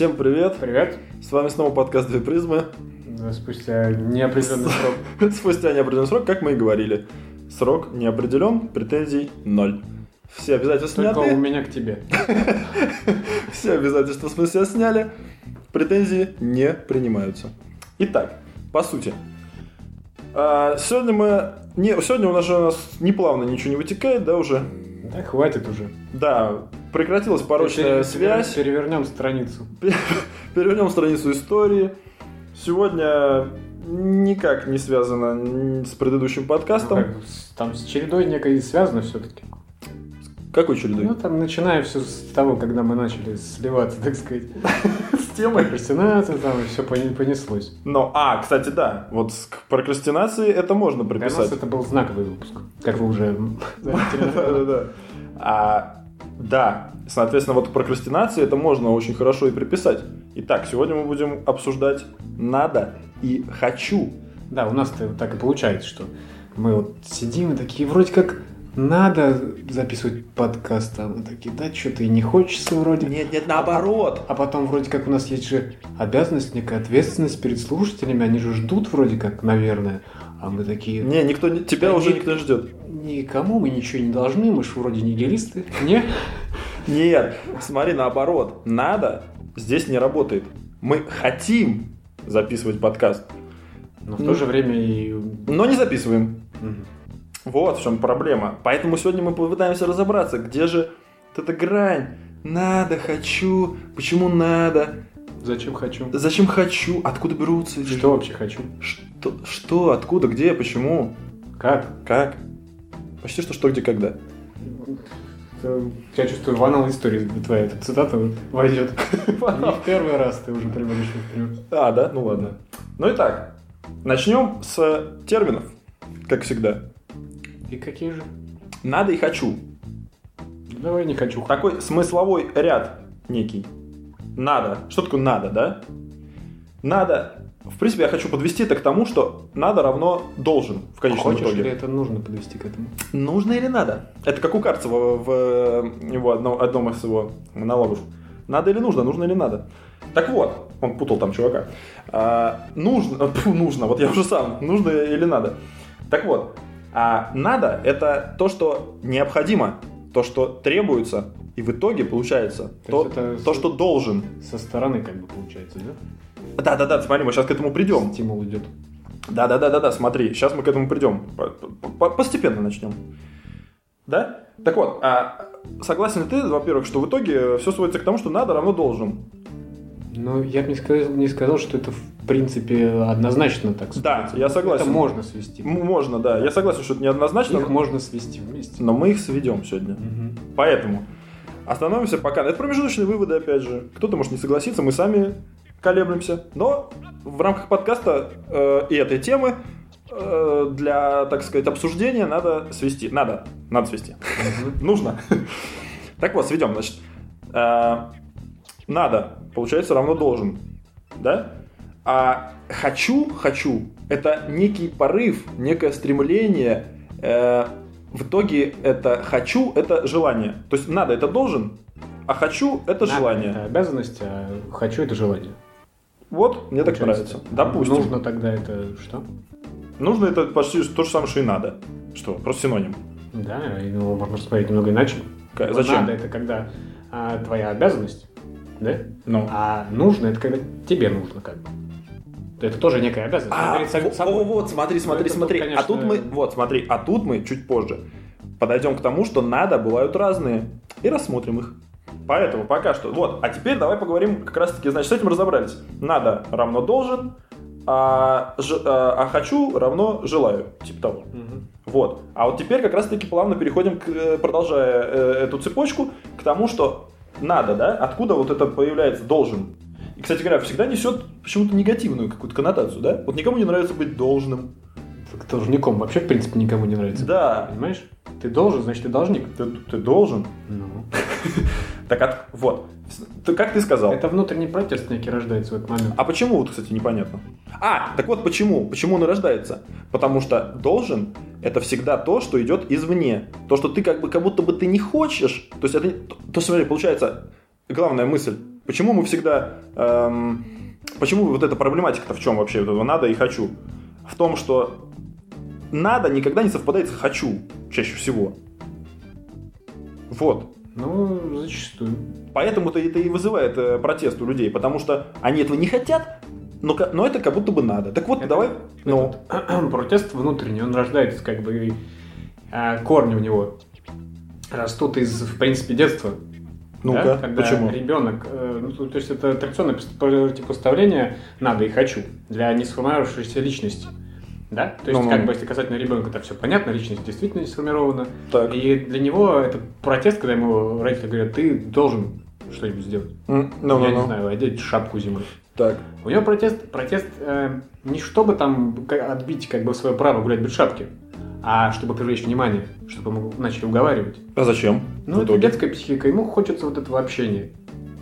Всем привет! Привет. С вами снова подкаст «Две призмы». Спустя неопределенный срок. Спустя неопределенный срок, как мы и говорили. Срок не определен, претензий ноль. Все обязательства Только у меня к тебе. все обязательства в смысле сняли, претензии не принимаются. Итак, по сути, а, сегодня мы... Не, сегодня у нас же у нас неплавно ничего не вытекает, да, уже? Да, хватит уже. Да, прекратилась порочная связь. Перевернем страницу. Перевернем страницу истории. Сегодня никак не связано с предыдущим Ну, подкастом. как, с- там с чередой некой связано все-таки. Какой чередой? Ну, там начиная все с того, когда мы начали сливаться, так сказать. с темой. Прокрастинация, там и все понеслось. Но, а, кстати, да, вот к прокрастинации это можно Для нас приписать. это был знаковый выпуск, как вы уже заметили. Да-да-да. А, да, соответственно, вот к прокрастинации это можно очень хорошо и приписать. Итак, сегодня мы будем обсуждать «надо» и «хочу». Да, у нас-то вот так и получается, что мы вот сидим и такие, вроде как надо записывать подкаст, а мы такие, да, что-то и не хочется вроде. Нет, нет, наоборот. А потом вроде как у нас есть же обязанность, некая ответственность перед слушателями, они же ждут вроде как, наверное. А мы такие, Не, никто, не- тебя Да уже никто не ждет. никому мы ничего не должны, мы же вроде не гелисты. Не? Нет, смотри, наоборот. Надо здесь не работает. Мы хотим записывать подкаст, Но в то же время и... но не записываем. Вот в чем проблема. Поэтому сегодня мы попытаемся разобраться, где же эта грань. Надо, хочу, почему надо, Зачем хочу? зачем хочу, откуда берутся эти- Что вообще хочу? Что, что, откуда, где, почему, Как? как. Почти что, что, где, когда. Я чувствую, в анал истории твоя эта цитата войдет. Не в первый раз ты уже приводишь пример. А, да? Ну ладно. Ну и так, начнем с терминов, как всегда. И какие же? Надо и хочу. Давай не хочу. Такой смысловой ряд некий. Надо. Что такое надо, да? Надо. В принципе, я хочу подвести это к тому, что надо равно должен в конечном Хочешь итоге. или это нужно подвести к этому? Нужно или надо? Это как у Карцева в э, его одном, одном из его монологов. Надо или нужно, нужно или надо. Так вот, он путал там чувака. А, нужно, фу, нужно, вот я уже сам, нужно или надо. Так вот, а надо это то, что необходимо, то, что требуется, и в итоге получается то, это то с- что должен. Со стороны как бы получается, да? Да-да-да, смотри, мы сейчас к этому придем. Стимул идет. Да-да-да-да-да, смотри, сейчас мы к этому придем. По- по- Постепенно начнем. Да? Так вот, а согласен ли ты, во-первых, что в итоге все сводится к тому, что надо равно должен? Но я бы не сказал, не сказал, что это в принципе однозначно так Да, сводится. я согласен. Это можно свести. Можно, да. Я согласен, что это неоднозначно, Их можно свести вместе. но мы их сведем сегодня. Мгм. Поэтому остановимся пока. Это промежуточные выводы, опять же. Кто-то может не согласиться, мы сами колеблемся. Но в рамках подкаста э, и этой темы э, для, так сказать, обсуждения надо свести. Надо. Надо свести. Нужно. Так вот, сведем, значит. Э, Надо, получается, равно должен. Да? А хочу, хочу, это некий порыв, некое стремление. э, В итоге это хочу, это желание. То есть надо, это должен, а хочу, это Надо желание. Это обязанность, а хочу это желание. Вот, мне так Получается. нравится. Допустим. Нужно. Нужно тогда это что? это почти то же самое, что и надо. Что, просто синоним. Да, и, ну, можно посмотреть немного иначе. К- Зачем? Надо это когда а, твоя обязанность, да? Ну. А нужно это когда тебе нужно как бы. Это тоже некая обязанность. А, перед самим собой. во- вот, смотри, смотри, это тут, смотри. конечно, А тут мы, вот, смотри, а тут мы чуть позже подойдем к тому, что надо бывают разные, и рассмотрим их. Поэтому пока что. Вот, а теперь давай поговорим как раз-таки, значит, с этим разобрались. Надо равно должен, а, ж- а, а хочу равно желаю, типа того. Мгм. Вот. А вот теперь как раз-таки плавно переходим, к, э, продолжая э, эту цепочку, к тому, что надо, да? Откуда вот это появляется должен? И, кстати говоря, всегда несет почему-то негативную какую-то коннотацию, да? Вот никому не нравится быть должным. Должником вообще, в принципе, никому не нравится. Да, Понимаешь? Ты должен, значит, ты должник. ты, ты должен. Ну. Так от, вот. Ты, как ты сказал? Это внутренний протест некий рождается в этот момент. А почему, вот, кстати, непонятно. А, так вот почему? Почему он и рождается? Потому что должен это всегда то, что идет извне. То, что ты как бы как будто бы ты не хочешь. То есть это то, смотри, получается главная мысль. Почему мы всегда... эм, почему вот эта проблематика-то в чем вообще? Вот этого надо и хочу. В том, что надо никогда не совпадает с хочу чаще всего. Вот. Ну, зачастую. Поэтому-то это и вызывает э, протест у людей, потому что они этого не хотят, но, но это как будто бы надо. Так вот, Это- давай... Ну, протест внутренний, он рождается как бы а, корни у него растут из, в принципе, детства. Ну-ка, да? Когда почему? ребенок, э, ну, то есть это традиционное противопоставление надо и хочу для не сформировавшейся личности. Да? То есть, Ну-ну. как бы, если касательно ребенка, это все понятно, личность действительно не сформирована. Так. И для него это протест, когда ему родители говорят, ты должен что-нибудь сделать. Ну, ну, Я не ну. знаю, одеть шапку зимой. Так. У него протест, протест э, не чтобы там отбить как бы свое право гулять без шапки, а чтобы привлечь внимание, чтобы ему начали уговаривать. А зачем? Ну, это детская психика, ему хочется вот этого общения.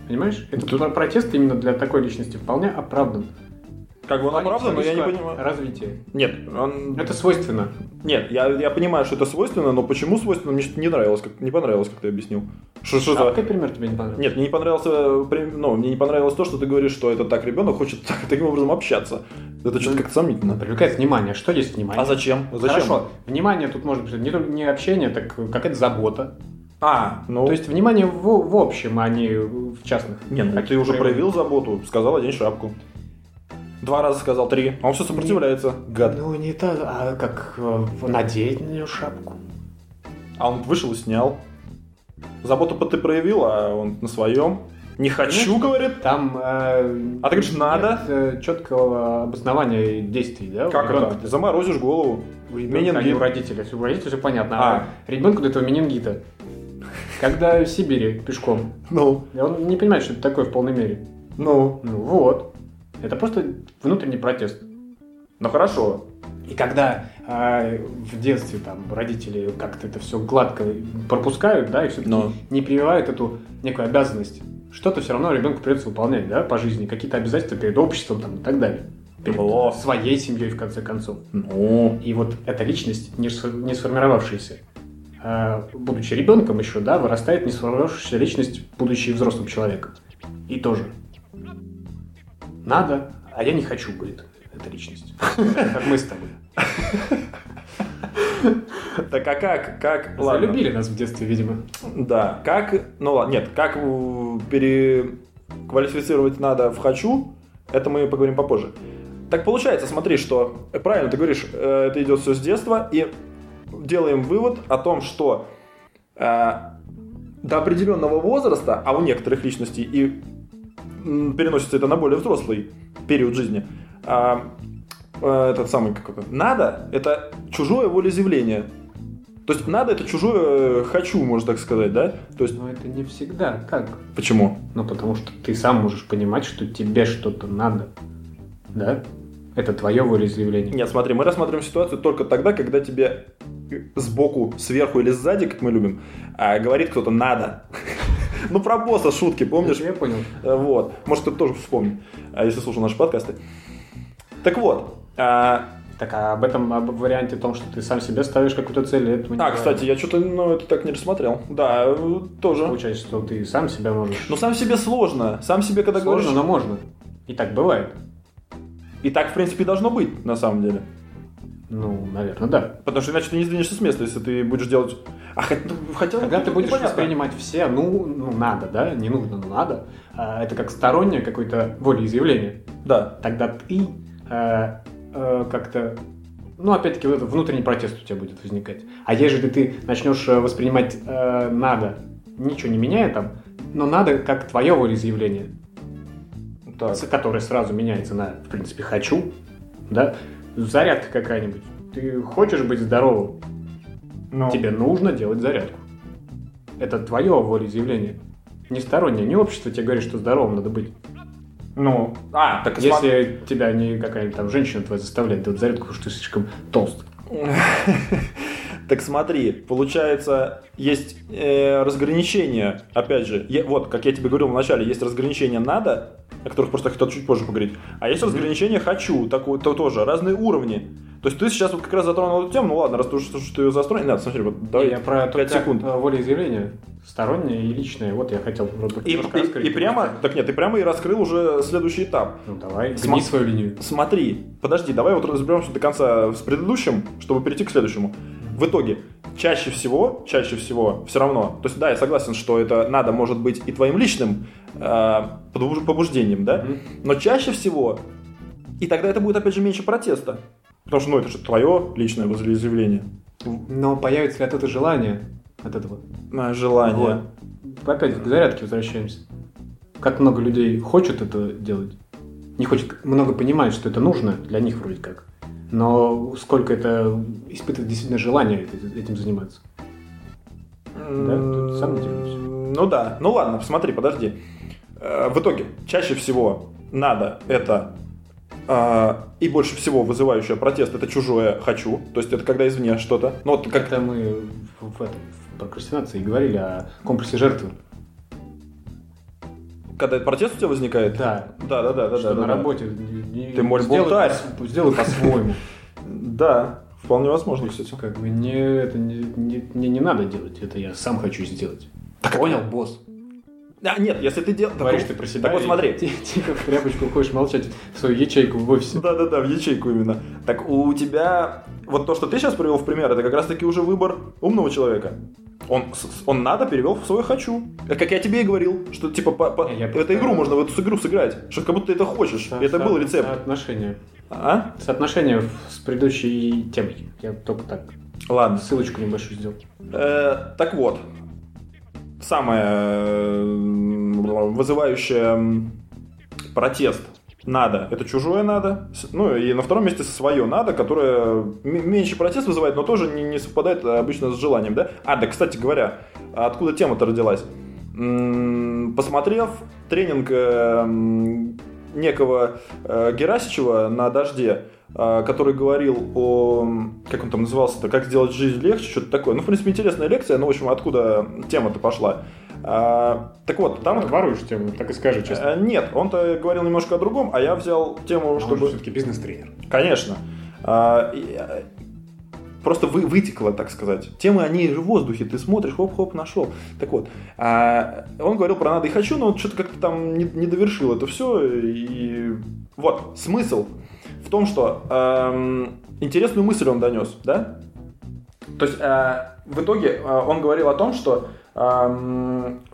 Понимаешь? Это Тут- про- протест именно для такой личности вполне оправдан. Как бы он оправдан, но я не понимаю. Развитие. Нет, он... Это свойственно. Нет, я, я понимаю, что это свойственно, но почему свойственно, мне что-то не нравилось, как, не понравилось, как ты объяснил. Что, что Шапкой за... пример тебе не понравился? Нет, мне не понравился, ну, мне не понравилось то, что ты говоришь, что это так ребенок хочет так- таким образом общаться. Это что-то Ну, как-то сомнительно. Привлекает внимание. Что есть внимание? А зачем? Зачем? Хорошо. Внимание тут может быть не, только- не общение, так какая-то забота. А, ну... То есть внимание в, в общем, а не в частных. Нет, ну, ты уже проявил заботу, сказал одень шапку. Два раза сказал три, а он все сопротивляется, гад. Ну, не так, а как э, надеть на нее шапку. А он вышел и снял. Заботу ты проявил, а он на своем. Не хочу, Ну, говорит. Там... э, А ты говоришь, надо? нет, э, четкого обоснования действий, да? Как ребенка? это? Заморозишь голову. У ребенка, а не у родителя. У родителя все понятно. А. А, ребенку до этого менингита. Когда в Сибири пешком. Ну, он не понимает, что это такое в полной мере. ну. Ну вот. Это просто внутренний протест. Ну хорошо. И когда а, в детстве там родители как-то это все гладко пропускают, да, и все-таки Но. не прививают эту некую обязанность, что-то все равно ребенку придется выполнять, да, по жизни, какие-то обязательства перед обществом там, и так далее. Перед Во. своей семьей, в конце концов. Ну. И вот эта личность, не сформировавшаяся, а, будучи ребенком еще, да, вырастает не сформировавшаяся личность, будучи взрослым человеком. И тоже. Надо, а я не хочу, говорит эта личность. Как мы с тобой. Так а как, как, ладно. Залюбили нас в детстве, видимо. Да, как, ну ладно, нет, как переквалифицировать надо в «хочу», это мы поговорим попозже. Так получается, смотри, что, правильно ты говоришь, э, это идет все с детства, и делаем вывод о том, что э, до определенного возраста, а у некоторых личностей и переносится это на более взрослый период жизни, а, э, этот самый, как это, надо, это чужое волеизъявление. То есть надо это чужое э, хочу, можно так сказать, да? То есть Но это не всегда так. почему? Ну, потому что ты сам можешь понимать, что тебе что-то надо. Да? Это твое волеизъявление. Нет, смотри, мы рассматриваем ситуацию только тогда, когда тебе сбоку, сверху или сзади, как мы любим, а, говорит кто-то надо. Ну, про босса шутки, помнишь? Я понял. Э, Вот. Может, кто-то тоже вспомнит, а, если слушал наши подкасты. Так вот. а, Так, а об этом, об варианте том, что ты сам себе ставишь какую-то цель, это мы не А, кстати, я что-то, ну, это так не рассмотрел. Да, э, тоже. Получается, что ты сам себя можешь... Но сам себе сложно. Сам себе, когда Сложно, говоришь... но можно. И так бывает. И так, в принципе, должно быть, на самом деле. Ну, наверное, да. Потому что иначе ты не сдвинешься с места, если ты будешь делать... А ну, хотя... Когда ну, ты будешь непонятно. воспринимать все, ну, ну, надо, да, не нужно, но надо, а, это как стороннее какое-то волеизъявление, Да. тогда ты э, э, как-то, ну, опять-таки, вот внутренний протест у тебя будет возникать. А ежели ты начнешь э, воспринимать э, надо, ничего не меняя там, но надо как твое волеизъявление, Так. которое сразу меняется на, в принципе, хочу, да, зарядка какая-нибудь. Ты хочешь быть здоровым, Ну, тебе нужно делать зарядку. Это твое волеизъявление. Не стороннее, не общество тебе говорит, что здоровым надо быть. ну... А, так и смотри. Если тебя не какая-нибудь там женщина твоя заставляет делать зарядку, потому что ты слишком толст. Так смотри, получается, есть э, разграничение, опять же, я- вот, как я тебе говорил в начале, есть разграничение «надо», о которых просто хотел чуть позже поговорить, а есть разграничение «хочу», такое, то тоже, разные уровни. То есть ты сейчас вот как раз затронул эту тему, ну ладно, раз ты, что ты ее застроил, надо, смотри, вот давай, Я про 5 только, секунд. волеизъявление. стороннее и личное. Вот я хотел вроде И, и- и прямо, так нет, ты прямо и раскрыл уже следующий этап. Ну давай, Сма- свою линию. Смотри, подожди, давай вот разберемся до конца с предыдущим, чтобы перейти к следующему. В итоге, чаще всего, чаще всего, все равно, то есть, да, я согласен, что это надо может быть и твоим личным э, побуж- побуждением, да, Мгм. но чаще всего, и тогда это будет, опять же, меньше протеста. Потому что, ну, это же твое личное волеизъявление. Но появится ли от этого желание? От этого. А, Желание. Вот. Опять к зарядке возвращаемся. Как много людей хочет это делать. Не хочет, много понимает, что это нужно для них вроде как. Но сколько это испытывает действительно желание эт- этим заниматься. Да, тут сам удивлюсь. Ну да, ну ладно, смотри, подожди. Э, В итоге, чаще всего надо это э, и больше всего вызывающее протест это чужое хочу, то есть это когда извне что-то. Ну вот как Как-то мы в, в этом, в прокрастинации говорили о комплексе жертвы. Когда этот протест у тебя возникает. Да. Да, да, да, да, что да, на да. работе не- не- Ты мой сделай по- Сделай по-своему. Да, вполне возможно, кстати. Как бы не, это не, не, мне не надо делать, это я сам хочу сделать. Понял, босс? А, нет, если ты делаешь... Говоришь ты про себя. Так вот смотри. ти- Тихо в тряпочку уходишь молчать в свою ячейку в офисе. Да-да-да, в ячейку именно. Так у тебя... Вот то, что ты сейчас привел в пример, это как раз-таки уже выбор умного человека. Он, он надо перевел в свой хочу. Э, Как я тебе и говорил, что типа по, по- я эту игру можно в эту игру сыграть. Что как будто ты это хочешь. И это был рецепт. Соотношение. А? Соотношение с предыдущей темой. Я только так Ладно. ссылочку небольшую сделал. Э, так вот. Самое вызывающее протест надо, это чужое надо. Ну и на втором месте свое надо, которое меньше протест вызывает, но тоже не, не совпадает обычно с желанием, да? А, да, кстати говоря, откуда тема-то родилась? Посмотрев тренинг э, некого э, Герасичева на дожде, э, который говорил о, как он там назывался-то, как сделать жизнь легче, что-то такое. Ну, в принципе, интересная лекция, но, в общем, откуда тема-то пошла. А, так вот, там... Там воруешь тему, так и скажи честно. Э, Нет, он-то говорил немножко о другом, а я взял тему, Он же чтобы... все-таки бизнес-тренер. Конечно. А, э, Просто вы, вытекло, так сказать. Темы, они же в воздухе, ты смотришь, хоп-хоп, нашел. Так вот, а, он говорил про надо и хочу, но вот что-то как-то там не, не довершил это все. И вот, смысл в том, что эм, интересную мысль он донес, да? То есть, э, в итоге э, он говорил о том, что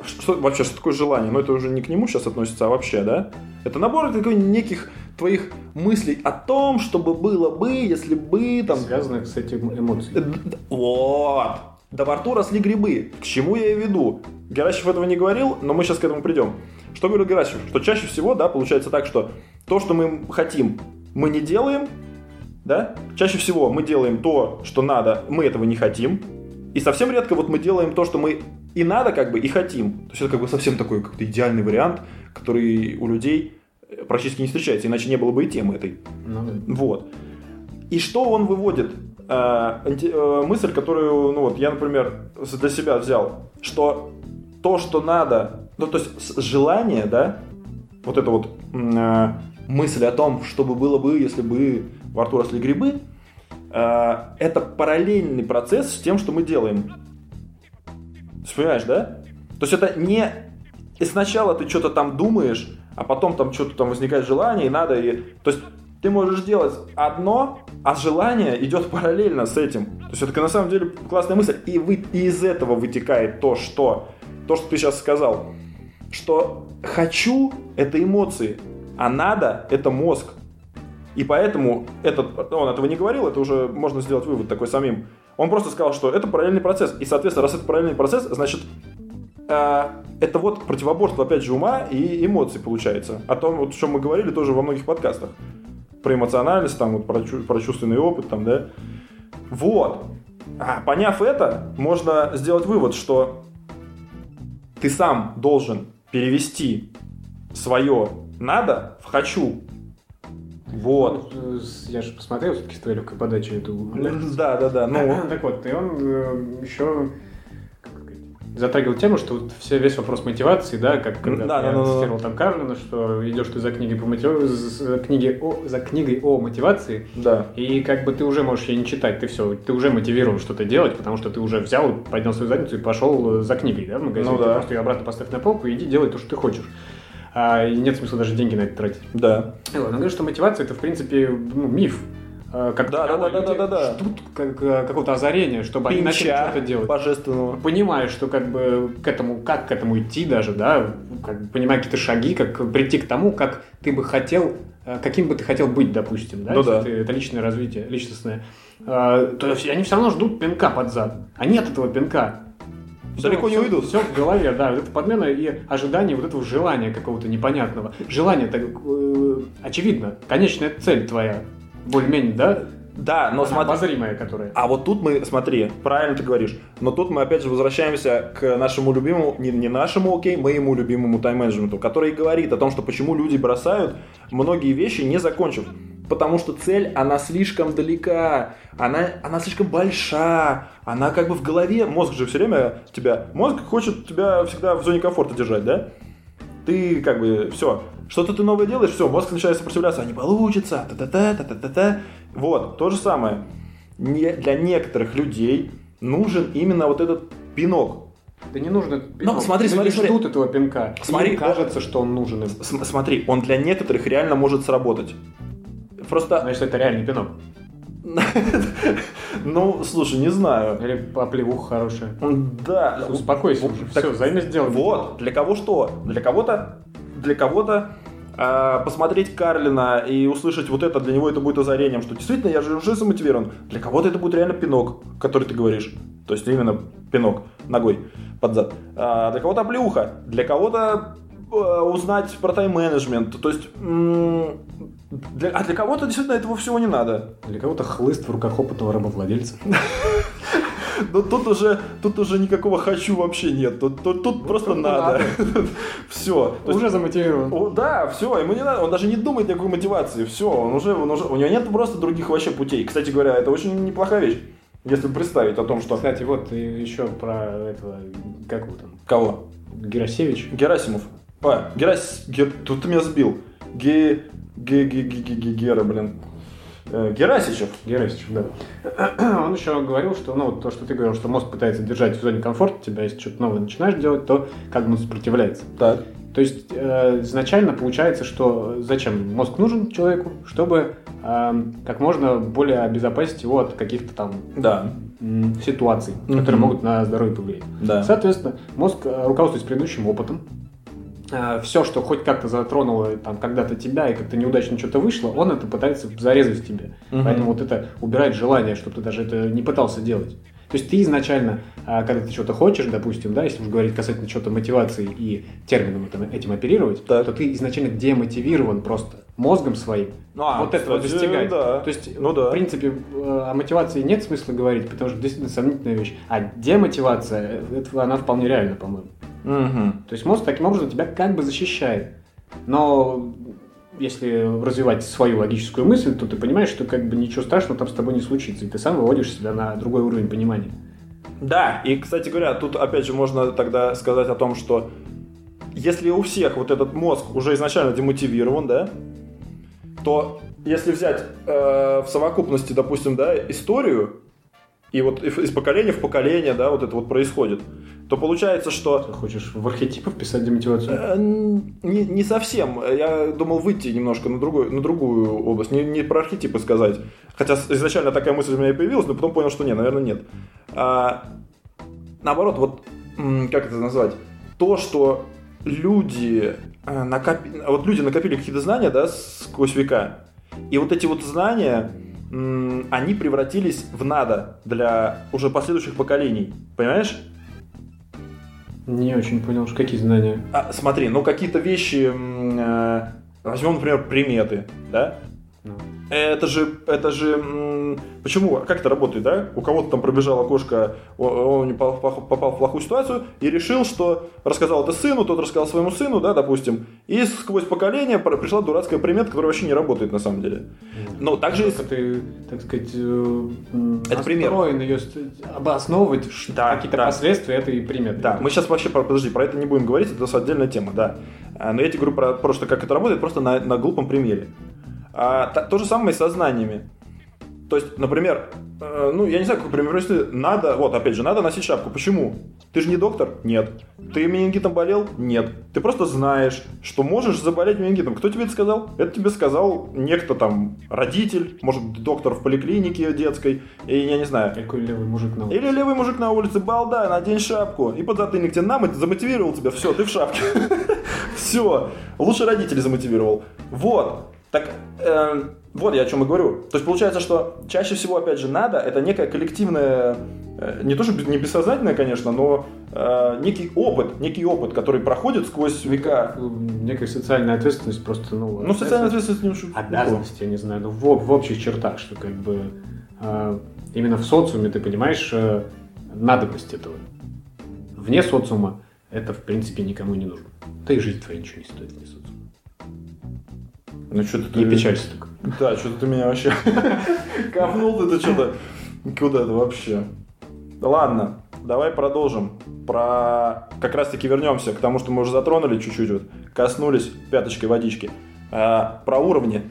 что, вообще, что такое желание? Ну, это уже не к нему сейчас относится, а вообще, да? Это набор такой неких твоих мыслей о том, чтобы было бы, если бы там... Связанных с этим Э, эмоциями. д- Вот. Да во рту росли грибы. К чему я и веду? Герасев этого не говорил, но мы сейчас к этому придем. Что говорил Герасев? Что чаще всего, да, получается так, что то, что мы хотим, мы не делаем, да? Чаще всего мы делаем то, что надо, мы этого не хотим. И совсем редко вот мы делаем то, что мы и надо, как бы, и хотим. То есть это как бы совсем такой как-то идеальный вариант, который у людей практически не встречается, иначе не было бы и темы этой. Ну. Вот. И что он выводит? Э, э, мысль, которую, ну вот, я, например, для себя взял, что то, что надо, ну, то есть желание, да, вот это вот э, мысль о том, что бы было бы, если бы во рту росли грибы, это параллельный процесс с тем, что мы делаем. Понимаешь, да? То есть это не и сначала ты что-то там думаешь, а потом там что-то там возникает желание, и надо, и... То есть ты можешь делать одно, а желание идет параллельно с этим. То есть это на самом деле классная мысль. И, вы, и из этого вытекает то, что... То, что ты сейчас сказал. Что хочу – это эмоции, а надо – это мозг. И поэтому этот, он этого не говорил, это уже можно сделать вывод такой самим. Он просто сказал, что это параллельный процесс. И, соответственно, раз это параллельный процесс, значит, э, это вот противоборство, опять же, ума и эмоций получается. О том, вот, о чем мы говорили тоже во многих подкастах. Про эмоциональность, там, вот, про, чу- про чувственный опыт, там, да. Вот. А, поняв это, можно сделать вывод, что ты сам должен перевести свое «надо» в «хочу». Вот. Ну, с- Я же посмотрел все-таки с твоей легкой подачи эту лекцию. Да, да, да. Ну, так вот, и он э, еще затрагивал тему, что вот все, весь вопрос мотивации, да, как когда Да, я да, да, да. цитировал там Карлина, что идешь ты за книгой по мотивации, за, книги о, за книгой о мотивации, Да. и как бы ты уже можешь ее не читать, ты все, ты уже мотивирован что-то делать, потому что ты уже взял, поднял свою задницу и пошел э, за книгой, да, в магазин. Ну Ты да. просто ее обратно поставь на полку и иди делай то, что ты хочешь. А, и нет смысла даже деньги на это тратить. Да. И ладно, говорю, что мотивация это в принципе ну, миф. А, Как Да, да, да, да, да, да. ждут как, э, какого-то озарения, чтобы они начали Пинча что-то делать. божественного. Понимая, что как бы к этому, как к этому идти даже, да, как бы понимая какие-то шаги, как прийти к тому, как ты бы хотел, э, каким бы ты хотел быть, допустим, да, Ну да. ты- это личное развитие, личностное, А, то есть они все равно ждут пинка под зад, а нет этого пинка. Далеко не уйдут. Все в голове, да, вот это подмена и ожидание вот этого желания какого-то непонятного. Желание, так, э, очевидно, конечная цель твоя, более-менее, да, Да, но смотри. обозримая, которая. А вот тут мы, смотри, правильно ты говоришь, но тут мы опять же возвращаемся к нашему любимому, не, не нашему, окей, моему любимому тайм-менеджменту, который говорит о том, что почему люди бросают многие вещи, не закончив. Потому что цель, она слишком далека, она, она слишком большая, она как бы в голове, мозг же все время тебя, мозг хочет тебя всегда в зоне комфорта держать, да? Ты как бы, все, что-то ты новое делаешь, все, мозг начинает сопротивляться, а не получится, та-та-та, та-та-та-та. Вот, то же самое. Не, для некоторых людей нужен именно вот этот пинок. Да не нужно пинок. Ну, смотри, смотри, смотри. ждут этого пинка. Смотри, Им кажется, что он нужен им. Смотри, он для некоторых реально может сработать. Просто, Значит, это реальный пинок. ну, слушай, не знаю. Или поплевуха хорошая. Да, Успокойся уже. Все, займись делом. Вот, для кого что? Для кого-то, для кого-то посмотреть Карлина и услышать вот это, для него это будет озарением, что действительно я же уже замотивирован. Для кого-то это будет реально пинок, который ты говоришь. То есть именно пинок ногой под зад. А, для кого-то оплеуха, для кого-то э, узнать про тайм-менеджмент. То есть, для- а для кого-то действительно этого всего не надо. Для кого-то хлыст в руках опытного рабовладельца. Но тут уже, тут уже никакого хочу вообще нет. Тут, тут- тут просто тут надо. Все. Уже замотивирован. О, да, все, ему не надо, он даже не думает никакой мотивации, все, он уже, он уже, у него нет просто других вообще путей. Кстати говоря, это очень неплохая вещь, если представить о том, что... Кстати, вот еще про этого, как его там, Кого? Герасевич. Герасимов. А, Герас... Ге- Тут ты меня сбил. Ге... Ге... Ге... Ге... Ге... Гера, блин. Э, Герасичев. Герасевич, да. Он еще говорил, что, ну, вот то, что ты говорил, что мозг пытается держать в зоне комфорта тебя, если что-то новое начинаешь делать, то как бы он сопротивляется. Так. То есть э, изначально получается, что зачем мозг нужен человеку, чтобы э, как можно более обезопасить его от каких-то там Да. ситуаций, Мгм. которые могут на здоровье повлиять. Да. Соответственно, мозг, э, руководствуясь предыдущим опытом, все, что хоть как-то затронуло там когда-то тебя и как-то неудачно что-то вышло, он это пытается зарезать тебе. Мгм. Поэтому вот это убирает желание, чтобы ты даже это не пытался делать. То есть ты изначально, а, когда ты что-то хочешь, допустим, да, если уж говорить касательно чего-то мотивации и термином этим, этим оперировать, Так. то ты изначально демотивирован просто мозгом своим. Ну, а, вот этого кстати, достигать. да. То есть, Ну да. в принципе, э, о мотивации нет смысла говорить, потому что действительно сомнительная вещь. А демотивация, э, это, она вполне реальна, по-моему. Мгм. То есть мозг таким образом тебя как бы защищает. Но если развивать свою логическую мысль, то ты понимаешь, что как бы ничего страшного там с тобой не случится, и ты сам выводишь себя на другой уровень понимания. Да, и, кстати говоря, тут опять же можно тогда сказать о том, что если у всех вот этот мозг уже изначально демотивирован, да, то если взять э, в совокупности, допустим, да, историю, и вот из поколения в поколение, да, вот это вот происходит, то получается, что Ты хочешь в архетипы вписать демотивацию? Э, Не, не совсем. Я думал выйти немножко на другую, на другую область, не, не про архетипы сказать. Хотя изначально такая мысль у меня и появилась, но потом понял, что нет, наверное, нет. А, наоборот, вот как это назвать? То, что люди, э, накопи- вот люди накопили какие-то знания, да, сквозь века, и вот эти вот знания, они превратились в надо для уже последующих поколений. Понимаешь? Не очень понял, что какие знания. А, смотри, ну какие-то вещи, э, возьмем, например, приметы, да? Ну. Это же, это же, почему, как это работает, да? У кого-то там пробежала кошка, он попал, в плохую ситуацию и решил, что рассказал это сыну, тот рассказал своему сыну, да, допустим, и сквозь поколение пр- пришла дурацкая примета, которая вообще не работает на самом деле. Ну, также Только есть... ты, так сказать, э, Это пример. ее обосновывать Да, какие-то да. последствия этой приметы. Да, мы сейчас вообще, подожди, про это не будем говорить, это отдельная тема, да. А, Но я тебе говорю про, про что, как это работает, просто на, на глупом примере. А, та- то же самое и со знаниями. То есть, например, э, ну, я не знаю, какой пример привести. Надо, вот, опять же, надо носить шапку. Почему? Ты же не доктор? Нет. Ты менингитом болел? Нет. Ты просто знаешь, что можешь заболеть менингитом. Кто тебе это сказал? Это тебе сказал некто там, родитель, может, доктор в поликлинике детской, и я не знаю. Какой левый мужик на улице. Или левый мужик на улице, балда, надень шапку. И подзатыльник тебе нам замотивировал тебя. Все, ты в шапке. Все. Лучше родителей замотивировал. Вот. Так, эм, вот я о чем и говорю. То есть получается, что чаще всего, опять же, надо, это некая коллективная, э, не то что не бессознательная, конечно, но э, некий опыт, некий опыт, который проходит сквозь века. Некая социальная ответственность просто, ну... Ну, социальная ответственность не Обязанность, я не знаю, ну, в, в общих чертах, что как бы э, именно в социуме ты понимаешь э, надобность этого. Вне социума это, в принципе, никому не нужно. Да и жизнь твоя ничего не стоит вне социума. Ну, что-то Не печалься так. Да, что-то ты меня вообще копнул ты что-то куда-то вообще. Да ладно, давай продолжим. Про как раз таки вернемся к тому, что мы уже затронули чуть-чуть, вот, коснулись пяточкой водички. А, про уровни.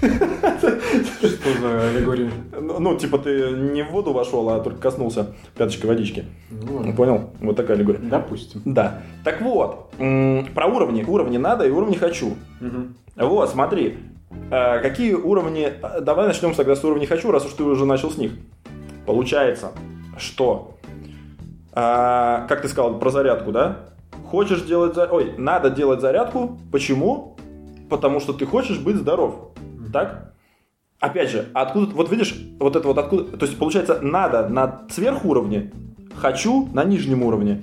Что за аллегория? Ну, ну, типа ты не в воду вошел, а только коснулся пяточкой водички. Ну. Понял? Вот такая аллегория. Допустим. Да. Так вот, про уровни. Уровни надо и уровни хочу. Мгм. Вот, смотри, э, какие уровни... э, Давай начнем тогда с уровней «хочу», раз уж ты уже начал с них. Получается, что... э, как ты сказал про зарядку, да? Хочешь делать... Ой, надо делать зарядку. Почему? Потому что ты хочешь быть здоров. Так? Опять же, откуда... Вот видишь, вот это вот откуда... То есть, получается, надо на сверхуровне, хочу на нижнем уровне.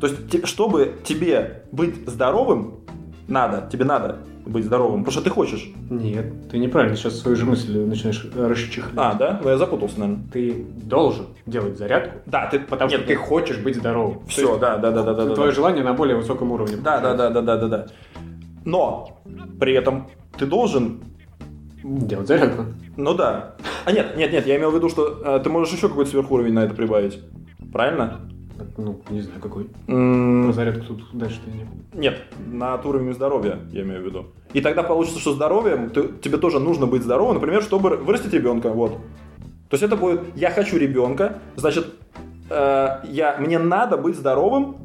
То есть, чтобы тебе быть здоровым, надо, тебе надо быть здоровым, потому что ты хочешь. Нет, ты неправильно сейчас свою же мысль начинаешь расчехлять. А, да? Ну, я запутался, наверное. Ты должен делать зарядку, Да, ты... потому Нет, что ты хочешь быть здоровым. Все, да, да, да, да, да. да, Твое да. желание на более высоком уровне. Да, да, да, да, да, да, да. Но при этом ты должен Делать зарядку. Ну да. А нет, нет, нет, я имел в виду, что э, ты можешь еще какой-то сверхуровень на это прибавить. Правильно? Ну, не знаю, какой. М, Про зарядку тут дальше-то не буду. Нет, над уровнем здоровья, я имею в виду. И тогда получится, что здоровьем ты- тебе тоже нужно быть здоровым, например, чтобы вырастить ребенка. Вот. То есть это будет я хочу ребенка, значит, э, я, мне надо быть здоровым.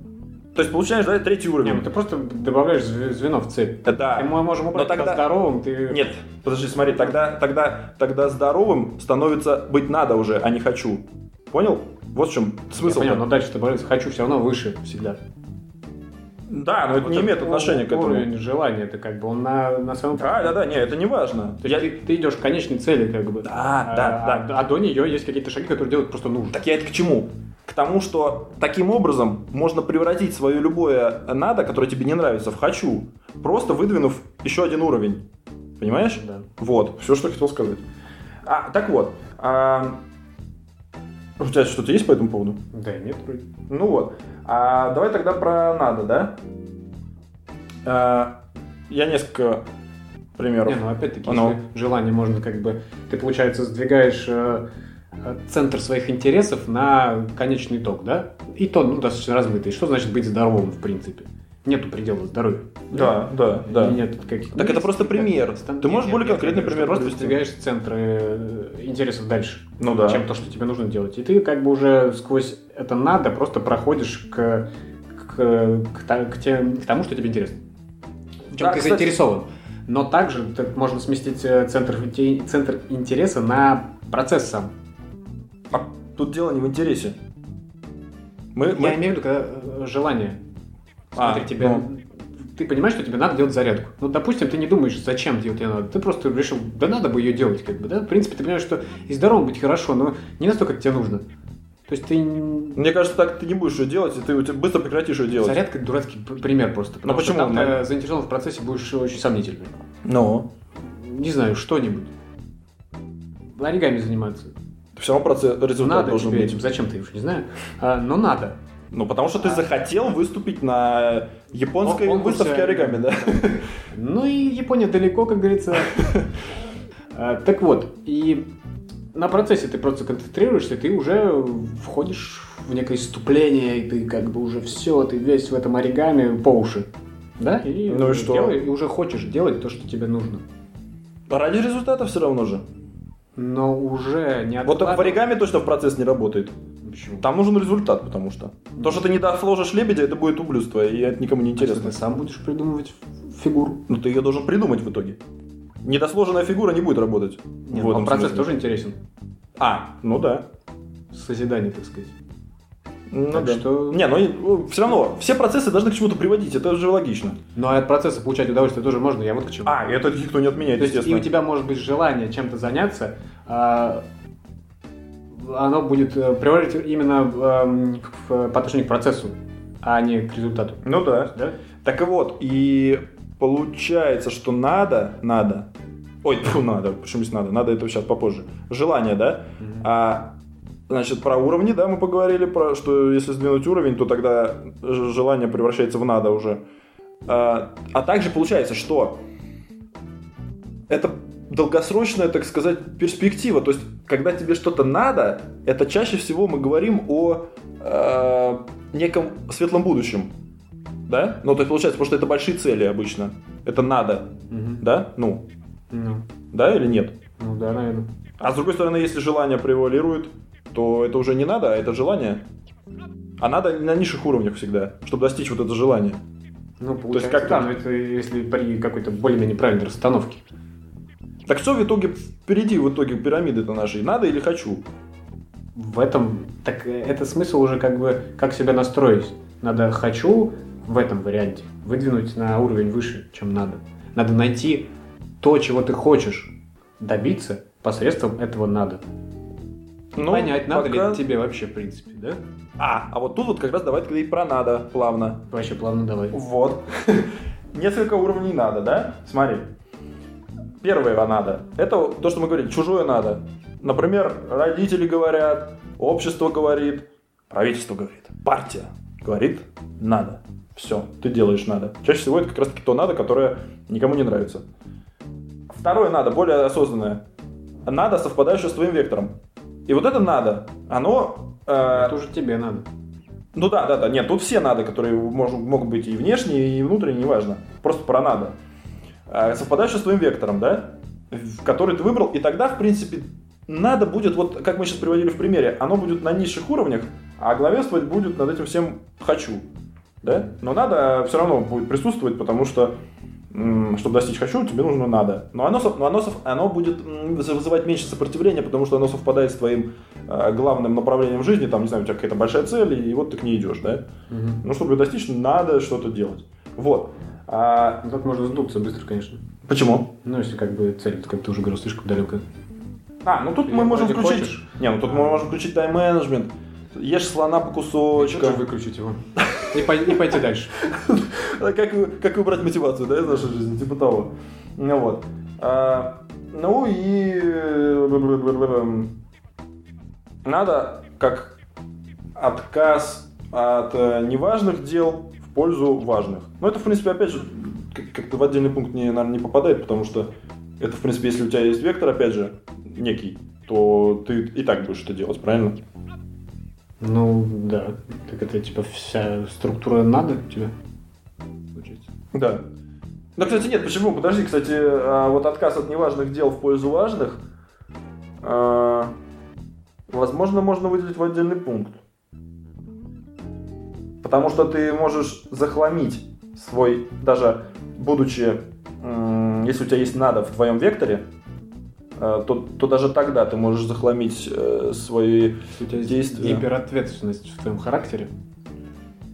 То есть получаешь, да, третий уровень. ну ты просто добавляешь зв- звено в цепь. Да. И мы можем убрать Но тогда- здоровым, ты... Нет, подожди, смотри, тогда, тогда, тогда здоровым становится быть надо уже, а не хочу. Понял? Вот в чем Я смысл. понял, но дальше добавляется хочу все равно выше всегда. Да, но это Вот не имеет отношения к этому. Уровень желания, это как бы он на, на своем... Да, да, да, не, это не важно. То есть ты, ты идешь к конечной цели, как бы. Да, а, да, а- А, до нее есть какие-то шаги, которые делать просто нужно. Так я это к чему? К тому, что таким образом можно превратить свое любое надо, которое тебе не нравится, в хочу, просто выдвинув еще один уровень. Понимаешь? Да. Вот, все, что хотел сказать. А, так вот, а, у тебя что-то есть по этому поводу? Да, нет, вроде. Ну вот. А давай тогда про надо, да? А, я несколько примеров. Не, ну опять-таки, Ну. желание можно как бы... Ты, получается, сдвигаешь э, центр своих интересов на конечный итог, да? И то, ну, достаточно размытый. Что значит быть здоровым, в принципе? Нету предела здоровью. Да, да, да. И Нет каких Так это просто пример. Стан- Ты можешь нет, более нет, конкретный нет, пример Просто привести? сдвигаешь центры э, интересов дальше, Ну да. чем то, что тебе нужно делать. И ты как бы уже сквозь это надо просто проходишь к, к, к, к тем- к тому, что тебе интересно. В чем Да, ты кстати- заинтересован. Но также так можно сместить э, центр, центр интереса на процесс сам. А тут дело не в интересе. Мы, мы- Я имею в виду, когда э, желание. А, Смотри, тебе, ну. ты понимаешь, что тебе надо делать зарядку. Ну, допустим, ты не думаешь, зачем делать ее надо. Ты просто решил, да надо бы ее делать, как бы, да? В принципе, ты понимаешь, что и здоровым быть хорошо, но не настолько, как тебе нужно. То есть ты... Мне кажется, так ты не будешь ее делать, и ты тебя быстро прекратишь ее делать. Зарядка дурацкий пример просто. Что почему? там ты заинтересован в процессе будешь очень сомнительный. Ну. не знаю, что-нибудь. Оригами заниматься. Все равно процесс, результат Надо должен тебе быть. зачем ты уж не знаю, А, но надо. Ну, потому что ты захотел выступить на японской Кон- конкурсе выставке оригами, да? Ну и Япония далеко, как говорится. А, Так вот, и на процессе ты просто концентрируешься, ты уже входишь в некое иступление, и ты как бы уже все, ты весь в этом оригами по уши. Да? И, Ну и что? делай- и уже хочешь делать то, что тебе нужно. Ради результата все равно же. Но уже не Вот в оригами точно в процесс не работает. Почему? Там нужен результат, потому что. То, что ты не сложишь лебедя, это будет ублюдство, и это никому не Интересно. интересно. Ты сам будешь придумывать фигуру. Ну, ты ее должен придумать в итоге. Недосложенная фигура не будет работать. Нет, В этом процесс смысле. тоже интересен. А, ну да. Созидание, так сказать. Ну Так да. что- Не, ну все равно, все процессы должны к чему-то приводить, это же логично. Но от процесса получать удовольствие тоже можно, я вот к чему. А, это никто не отменяет, То есть и естественно. у тебя может быть желание чем-то заняться, а, оно будет э, приводить именно эм, к- по отношению к процессу, а не к результату. Ну да. Да? Так и вот, и получается, что надо, надо. Ой, фу, надо, почему здесь надо? Надо это сейчас попозже. Желание, да? А, значит, про уровни, да, мы поговорили, про, что если сдвинуть уровень, то тогда желание превращается в надо уже. А, а также получается, что это долгосрочная, так сказать, перспектива. То есть, когда тебе что-то надо, это чаще всего мы говорим о э, неком светлом будущем. Да? Ну, то есть, получается, потому что это большие цели обычно. Это надо. Мгм. Да? Ну, Ну, да или нет? ну да, наверное. А с другой стороны, если желание превалирует, то это уже не надо, а это желание. А надо на низших уровнях всегда, чтобы достичь вот это желание. Ну, есть получается, как да, но это если при какой-то более-менее правильной расстановке. Так что в итоге впереди, в итоге пирамиды-то нашей? Надо или хочу? В этом, так э, это смысл уже как бы, как себя настроить. Надо «хочу» в этом варианте выдвинуть на уровень выше, чем надо. Надо найти то, чего ты хочешь добиться посредством этого «надо». Ну, Понять, надо ли пока- это тебе вообще, в принципе, да? А, а вот тут вот как раз давай говорить про надо плавно. Вообще плавно давай. Вот. Несколько уровней надо, да? Смотри. Первое надо. Это то, что мы говорили, чужое надо. Например, родители говорят, общество говорит, правительство говорит, партия говорит, надо. Все, ты делаешь надо. Чаще всего это как раз таки то надо, которое никому не нравится. Второе надо, более осознанное. Надо, совпадающее с твоим вектором. И вот это надо, оно... э, Это уже тебе надо. ну да, да, да. Нет, тут все надо, которые мож- могут быть и внешние, и внутренние, неважно. Просто про надо. А, Совпадающие с твоим вектором, да? Который ты выбрал. И тогда, в принципе, надо будет, вот как мы сейчас приводили в примере, оно будет на низших уровнях, а главенствовать будет над этим всем хочу. Да? Но надо все равно будет присутствовать, потому что чтобы достичь хочу, тебе нужно надо. Но оно, но оно, оно будет вызывать меньше сопротивления, потому что оно совпадает с твоим э, главным направлением жизни, там, не знаю, у тебя какая-то большая цель, и вот ты к ней идешь, да? Мгм. Ну, чтобы ее достичь, надо что-то делать. Вот. А, Ну, Тут можно сдуться быстро, конечно. почему? Ну, если как бы цель, как ты уже говорил, слишком далеко. А, ну тут Или мы можем включить... хочешь. Не, ну тут мы можем включить тайм-менеджмент. Ешь слона по кусочкам. Лучше выключить его. И, пой- и пойти дальше. Как, как выбрать мотивацию, да, из нашей жизни, типа того. Ну вот. А, ну и... э, Надо как отказ от э, неважных дел в пользу важных. Но это, в принципе, опять же, как- как-то в отдельный пункт не, наверное, не попадает, потому что это, в принципе, если у тебя есть вектор, опять же, некий, то ты и так будешь это делать, правильно? Ну, да. Так это типа вся структура надо у тебя? Получается. Да. Ну, кстати, нет, почему? Подожди, кстати, а, вот отказ от неважных дел в пользу важных, а, возможно, можно выделить в отдельный пункт. Потому что ты можешь захламить свой, даже будучи, если у тебя есть надо в твоем векторе, то, то даже тогда ты можешь захламить э, свои у тебя Действия. гиперответственность в твоем характере,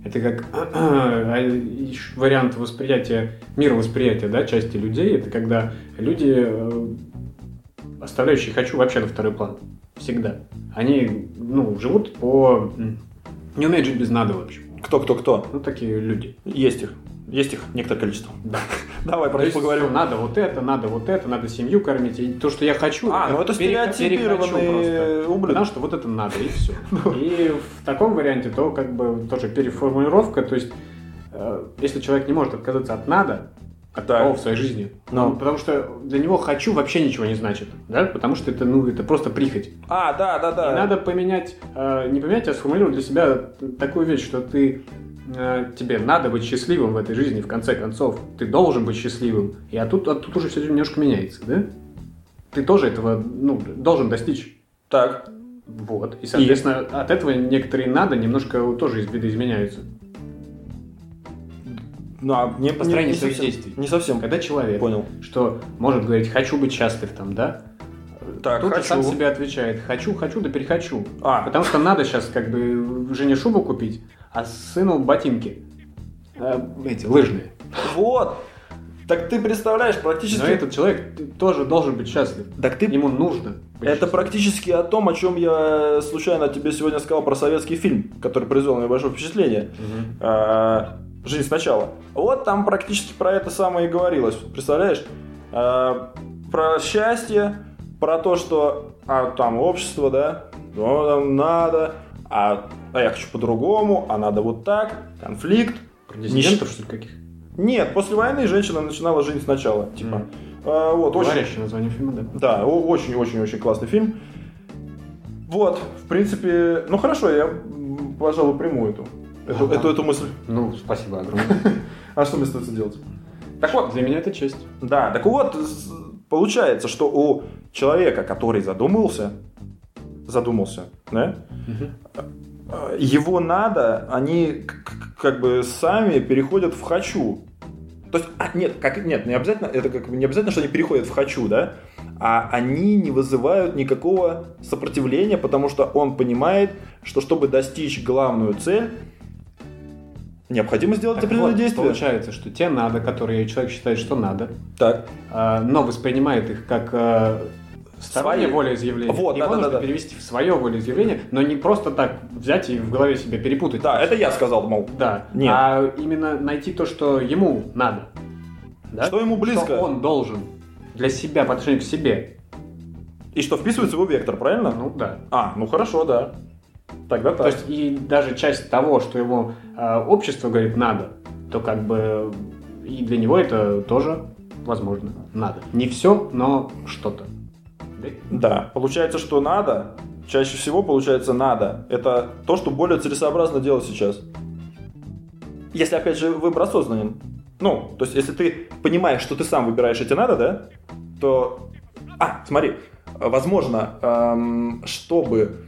это как а, вариант восприятия, мировосприятия, да, части людей, это когда люди, э, оставляющие «хочу» вообще на второй план. Всегда. Они, ну, живут по... Не умеют жить без надо, в общем. кто-кто-кто. Ну, такие люди. Есть их. Есть их некоторое количество. Да. Давай про них поговорим. надо вот это, надо вот это, надо семью кормить. И то, что я хочу, А, ну это просто. ублюдок. Потому что вот это надо, и все. И в таком варианте, то как бы тоже переформулировка, то есть э, если человек не может отказаться от надо, от такого в своей жизни, Ну. ну, потому что для него хочу вообще ничего не значит, да, потому что это, ну, это просто прихоть. А, да, да, да. И надо поменять, э, не поменять, а сформулировать для себя такую вещь, что ты тебе надо быть счастливым в этой жизни, в конце концов. Ты должен быть счастливым. И а тут, а тут уже все немножко меняется, да? Ты тоже этого ну, должен достичь. Так. Вот. И, соответственно, от этого некоторые надо немножко тоже из видоизменяются. Ну, а не, Построение не своих совсем- действий. Не совсем. Когда человек, Понял. что может говорить «хочу быть счастлив», там, да? Так, Тут хочу. сам себе отвечает «хочу, хочу, да перехочу». А, Потому что надо сейчас как бы жене шубу купить, а сыну ботинки. Э, эти, лыжные. вот. Так ты представляешь, практически... Но этот человек тоже должен быть счастлив. Так ты... Ему нужно быть Это практически о том, о чем я случайно тебе сегодня сказал про советский фильм, который произвел на меня большое впечатление. А, Жизнь сначала. Вот там практически про это самое и говорилось. Представляешь? А, Про счастье, про то, что а, там общество, да, ну, там надо, а, а я хочу по-другому, а надо вот так, конфликт. Про диссидентов, что ли, каких? Нет, после войны женщина начинала жить сначала. Типа. Мгм. А, вот, очень, Говорящее название фильма, да. да, очень-очень-очень классный фильм. Вот, в принципе, ну хорошо, я, пожалуй, приму эту, эту, Ага. эту, эту мысль. Ну, спасибо огромное. А что мне остается делать? Так вот, Для меня это честь. да, так вот, получается, что у человека, который задумался, задумался, да, э, его надо, они как бы сами переходят в хочу. То есть, а, нет, как, нет, не обязательно, это как не обязательно, что они переходят в хочу, да, а они не вызывают никакого сопротивления, потому что он понимает, что чтобы достичь главную цель, необходимо сделать Так определенные вот, действия. Получается, что те надо, которые человек считает, что надо, Так, а, но воспринимает их как а, Свои. волеизъявление. Вот, Его нужно да-да-да-да. перевести в свое волеизъявление, но не просто так взять и в голове себе перепутать. да, это я сказал, мол, Да. Нет. А именно найти то, что ему надо. Да? что ему близко, Что он должен для себя, по отношению к себе. и что вписывается в его вектор, правильно? Ну да. А, ну хорошо, да. Тогда так. То есть и даже часть того, что ему э, общество говорит надо, то как бы и для него это тоже возможно надо. Не все, но что-то. Да? Получается, что надо, чаще всего получается надо. Это то, что более целесообразно делать сейчас. Если, опять же, выбор осознанен. Ну, то есть, если ты понимаешь, что ты сам выбираешь эти надо, да, то... А, смотри, возможно, эм, чтобы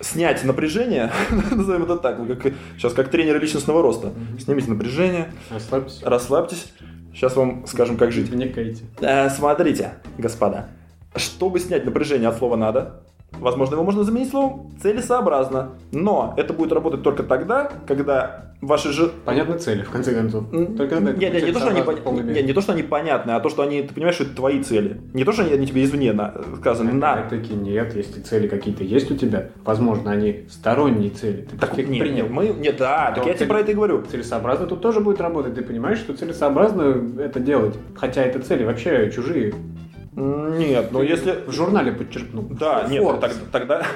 снять напряжение, назовем это так, как, сейчас как тренер личностного роста, снимите напряжение, Расслабься. расслабьтесь, сейчас вам скажем, как жить. Вникайте. Э, смотрите, господа, чтобы снять напряжение от слова «надо», возможно, его можно заменить словом «целесообразно». Но это будет работать только тогда, когда ваши же... Понятны цели, в конце концов. Только тогда это не, то, что они, пон- мере. не, не то, что они понятны, а то, что они, ты понимаешь, что это твои цели. Не то, что они, они тебе извне на- сказаны «на». Таки нет, если цели какие-то есть у тебя, возможно, они сторонние цели. Ты Так, их нет, принял. нет, мы, нет, да, так я тебе про это и говорю. Целесообразно тут тоже будет работать. Ты понимаешь, что целесообразно это делать. Хотя это цели вообще чужие. Нет, но если... В журнале подчеркнул. Да, нет, так- тогда...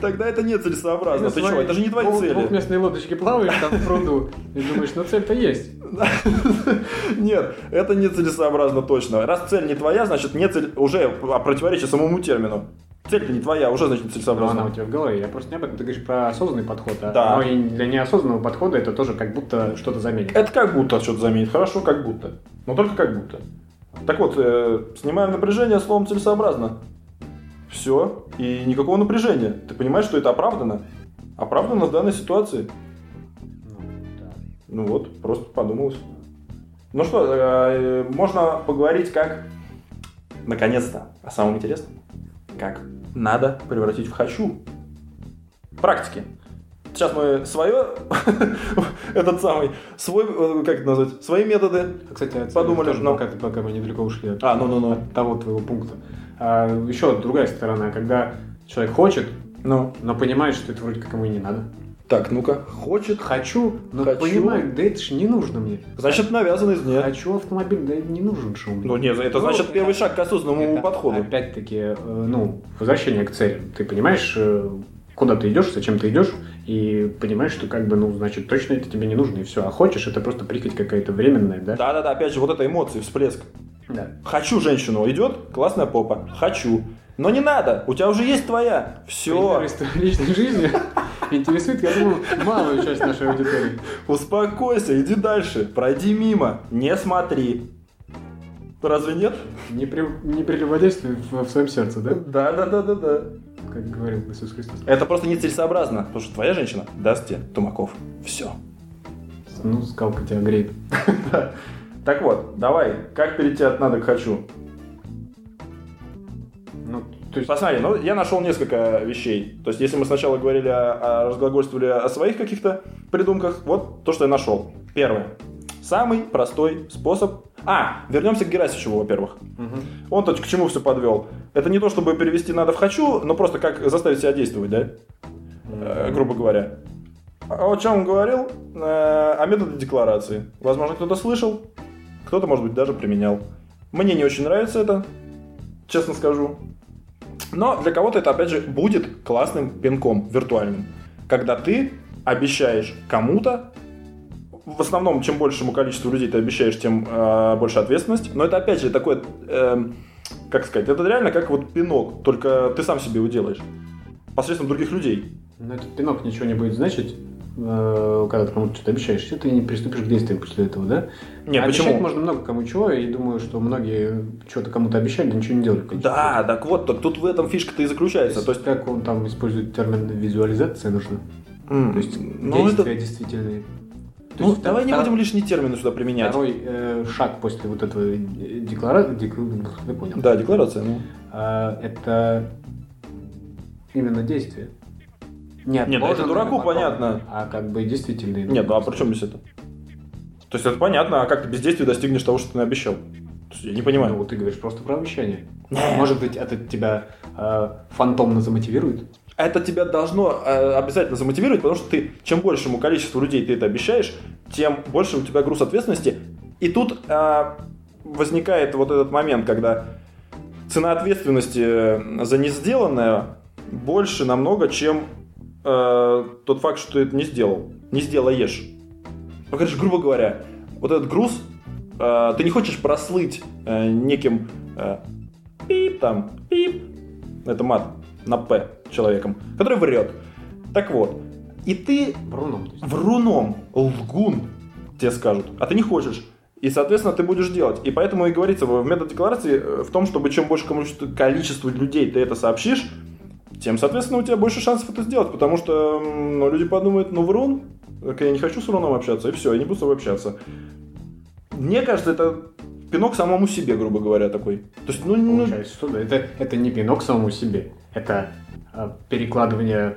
Тогда это не целесообразно. Ты Ты своей это же не твои двух- цели. Двухместной лодочке плаваешь там в пруду и думаешь, ну цель-то есть. Нет, это не целесообразно точно. Раз цель не твоя, значит не цель уже а противоречит самому термину. Цель не твоя, уже значит Но она целесообразно. у тебя в голове. Я просто не об этом. Ты говоришь про осознанный подход. а- Да. Но и для неосознанного подхода это тоже как будто что-то заменит. Это как будто что-то заменит. Хорошо, как будто. Но только как будто. Так вот, э, снимаем напряжение словом целесообразно. Все. И никакого напряжения. Ты понимаешь, что это оправдано? Оправдано в данной ситуации. Ну, да. Ну вот, просто подумалось. Ну что, э, можно поговорить как, наконец-то, о самом интересном. Как надо превратить в хочу. Практики. Сейчас мы свое, этот самый, свой, э, как это назвать, свои методы. Кстати, Подумали, тоже, но- пока, пока мы недалеко ушли от, А, ну-ну-ну. от того твоего пункта. А, еще другая сторона, когда человек хочет, Ну, но понимает, что это вроде как ему и не надо. Так, ну-ка, хочет. Хочу, но Хочу. понимаю, да это ж не нужно мне. Значит, навязанный нет. Хочу автомобиль, да это не нужен шум. Ну нет, это значит Ну, первый шаг к осознанному Это подходу. Опять-таки, э, ну, возвращение к цели. Ты понимаешь, э, куда ты идешь, зачем ты идешь, и понимаешь, что как бы, ну, значит, точно это тебе не нужно, и все. А хочешь, это просто прихоть какая-то временная, да? Да-да-да, опять же, вот эта эмоция, всплеск. Да. Хочу женщину, идет, классная попа. Хочу. Но не надо, у тебя уже есть твоя. Все, твоей личной жизни интересует, я думаю, малую часть нашей аудитории. успокойся, иди дальше, пройди мимо, не смотри. Разве нет? Не, при, не прелюбодействуй в, в своем сердце, да? Да-да-да-да-да. Как говорил Иисус Христос. Это просто нецелесообразно, потому что твоя женщина даст тебе тумаков. Все. Ну, скалка тебя греет. Так вот, давай, как перейти от надо к хочу? Ну, то есть, Посмотри, ну я нашел несколько вещей. То есть, если мы сначала говорили о, о- разглагольствовали о своих каких-то придумках, вот то, что я нашел. Первое. Самый простой способ. А, вернемся к Герасичеву, во-первых. мгм. Он то к чему все подвел. Это не то, чтобы перевести надо в хочу, но просто как заставить себя действовать, да? Э, грубо говоря. А О чем он говорил? Э, о методе декларации. Возможно, кто-то слышал, кто-то, может быть, даже применял. Мне не очень нравится это, честно скажу. Но для кого-то это, опять же, будет классным пинком виртуальным. Когда ты обещаешь кому-то, в основном, чем большему количеству людей ты обещаешь, тем э, больше ответственность. Но это, опять же, такое, эм, как сказать, это реально как вот пинок, только ты сам себе его делаешь. Посредством других людей. Ну, этот пинок ничего не будет значить, э, когда ты кому-то что-то обещаешь, если ты не приступишь к действиям после этого, да? Нет, А Обещать почему? можно много кому чего, и думаю, что многие что-то кому-то обещали, да ничего не делали. Да, так вот, так тут в этом фишка-то и То заключается. есть, То есть, как он там использует термин визуализация нужна? м, То есть ну, это- действия действительные. То ну, есть давай не будем лишние термины сюда применять. Второй э, шаг после вот этого декларации, ты понял, Да, декларация, ну. А, это именно действие. Нет, Нет, это дураку понятно. А как бы действительные. Нет, ну а при чем здесь это? То есть это понятно, а как ты без действия достигнешь того, что ты обещал? Я не понимаю. Ну, вот ты говоришь просто про обещание. Может быть, это тебя э, фантомно замотивирует? Это тебя должно э, обязательно замотивировать, потому что ты, чем большему количеству людей ты это обещаешь, тем больше у тебя груз ответственности. И тут э, возникает вот этот момент, когда цена ответственности э, за не сделанное больше намного, чем э, тот факт, что ты это не сделал, не сделаешь. Ну, короче, грубо говоря, вот этот груз, э, ты не хочешь прослыть э, неким э, пип там, пип, это мат на П человеком, который врет. Так вот, и ты Вруном. вруном, лгун, тебе скажут, а ты не хочешь. И, соответственно, ты будешь делать. И поэтому и говорится в методе декларации э, в том, чтобы чем больше количество людей ты это сообщишь, тем, соответственно, у тебя больше шансов это сделать. Потому что ну, люди подумают, ну, врун, так я не хочу с вруном общаться, и все, я не буду с тобой общаться. Мне кажется, это пинок самому себе, грубо говоря, такой. То есть, ну, ну, Получается, что да. Это, это не пинок самому себе. Это перекладывание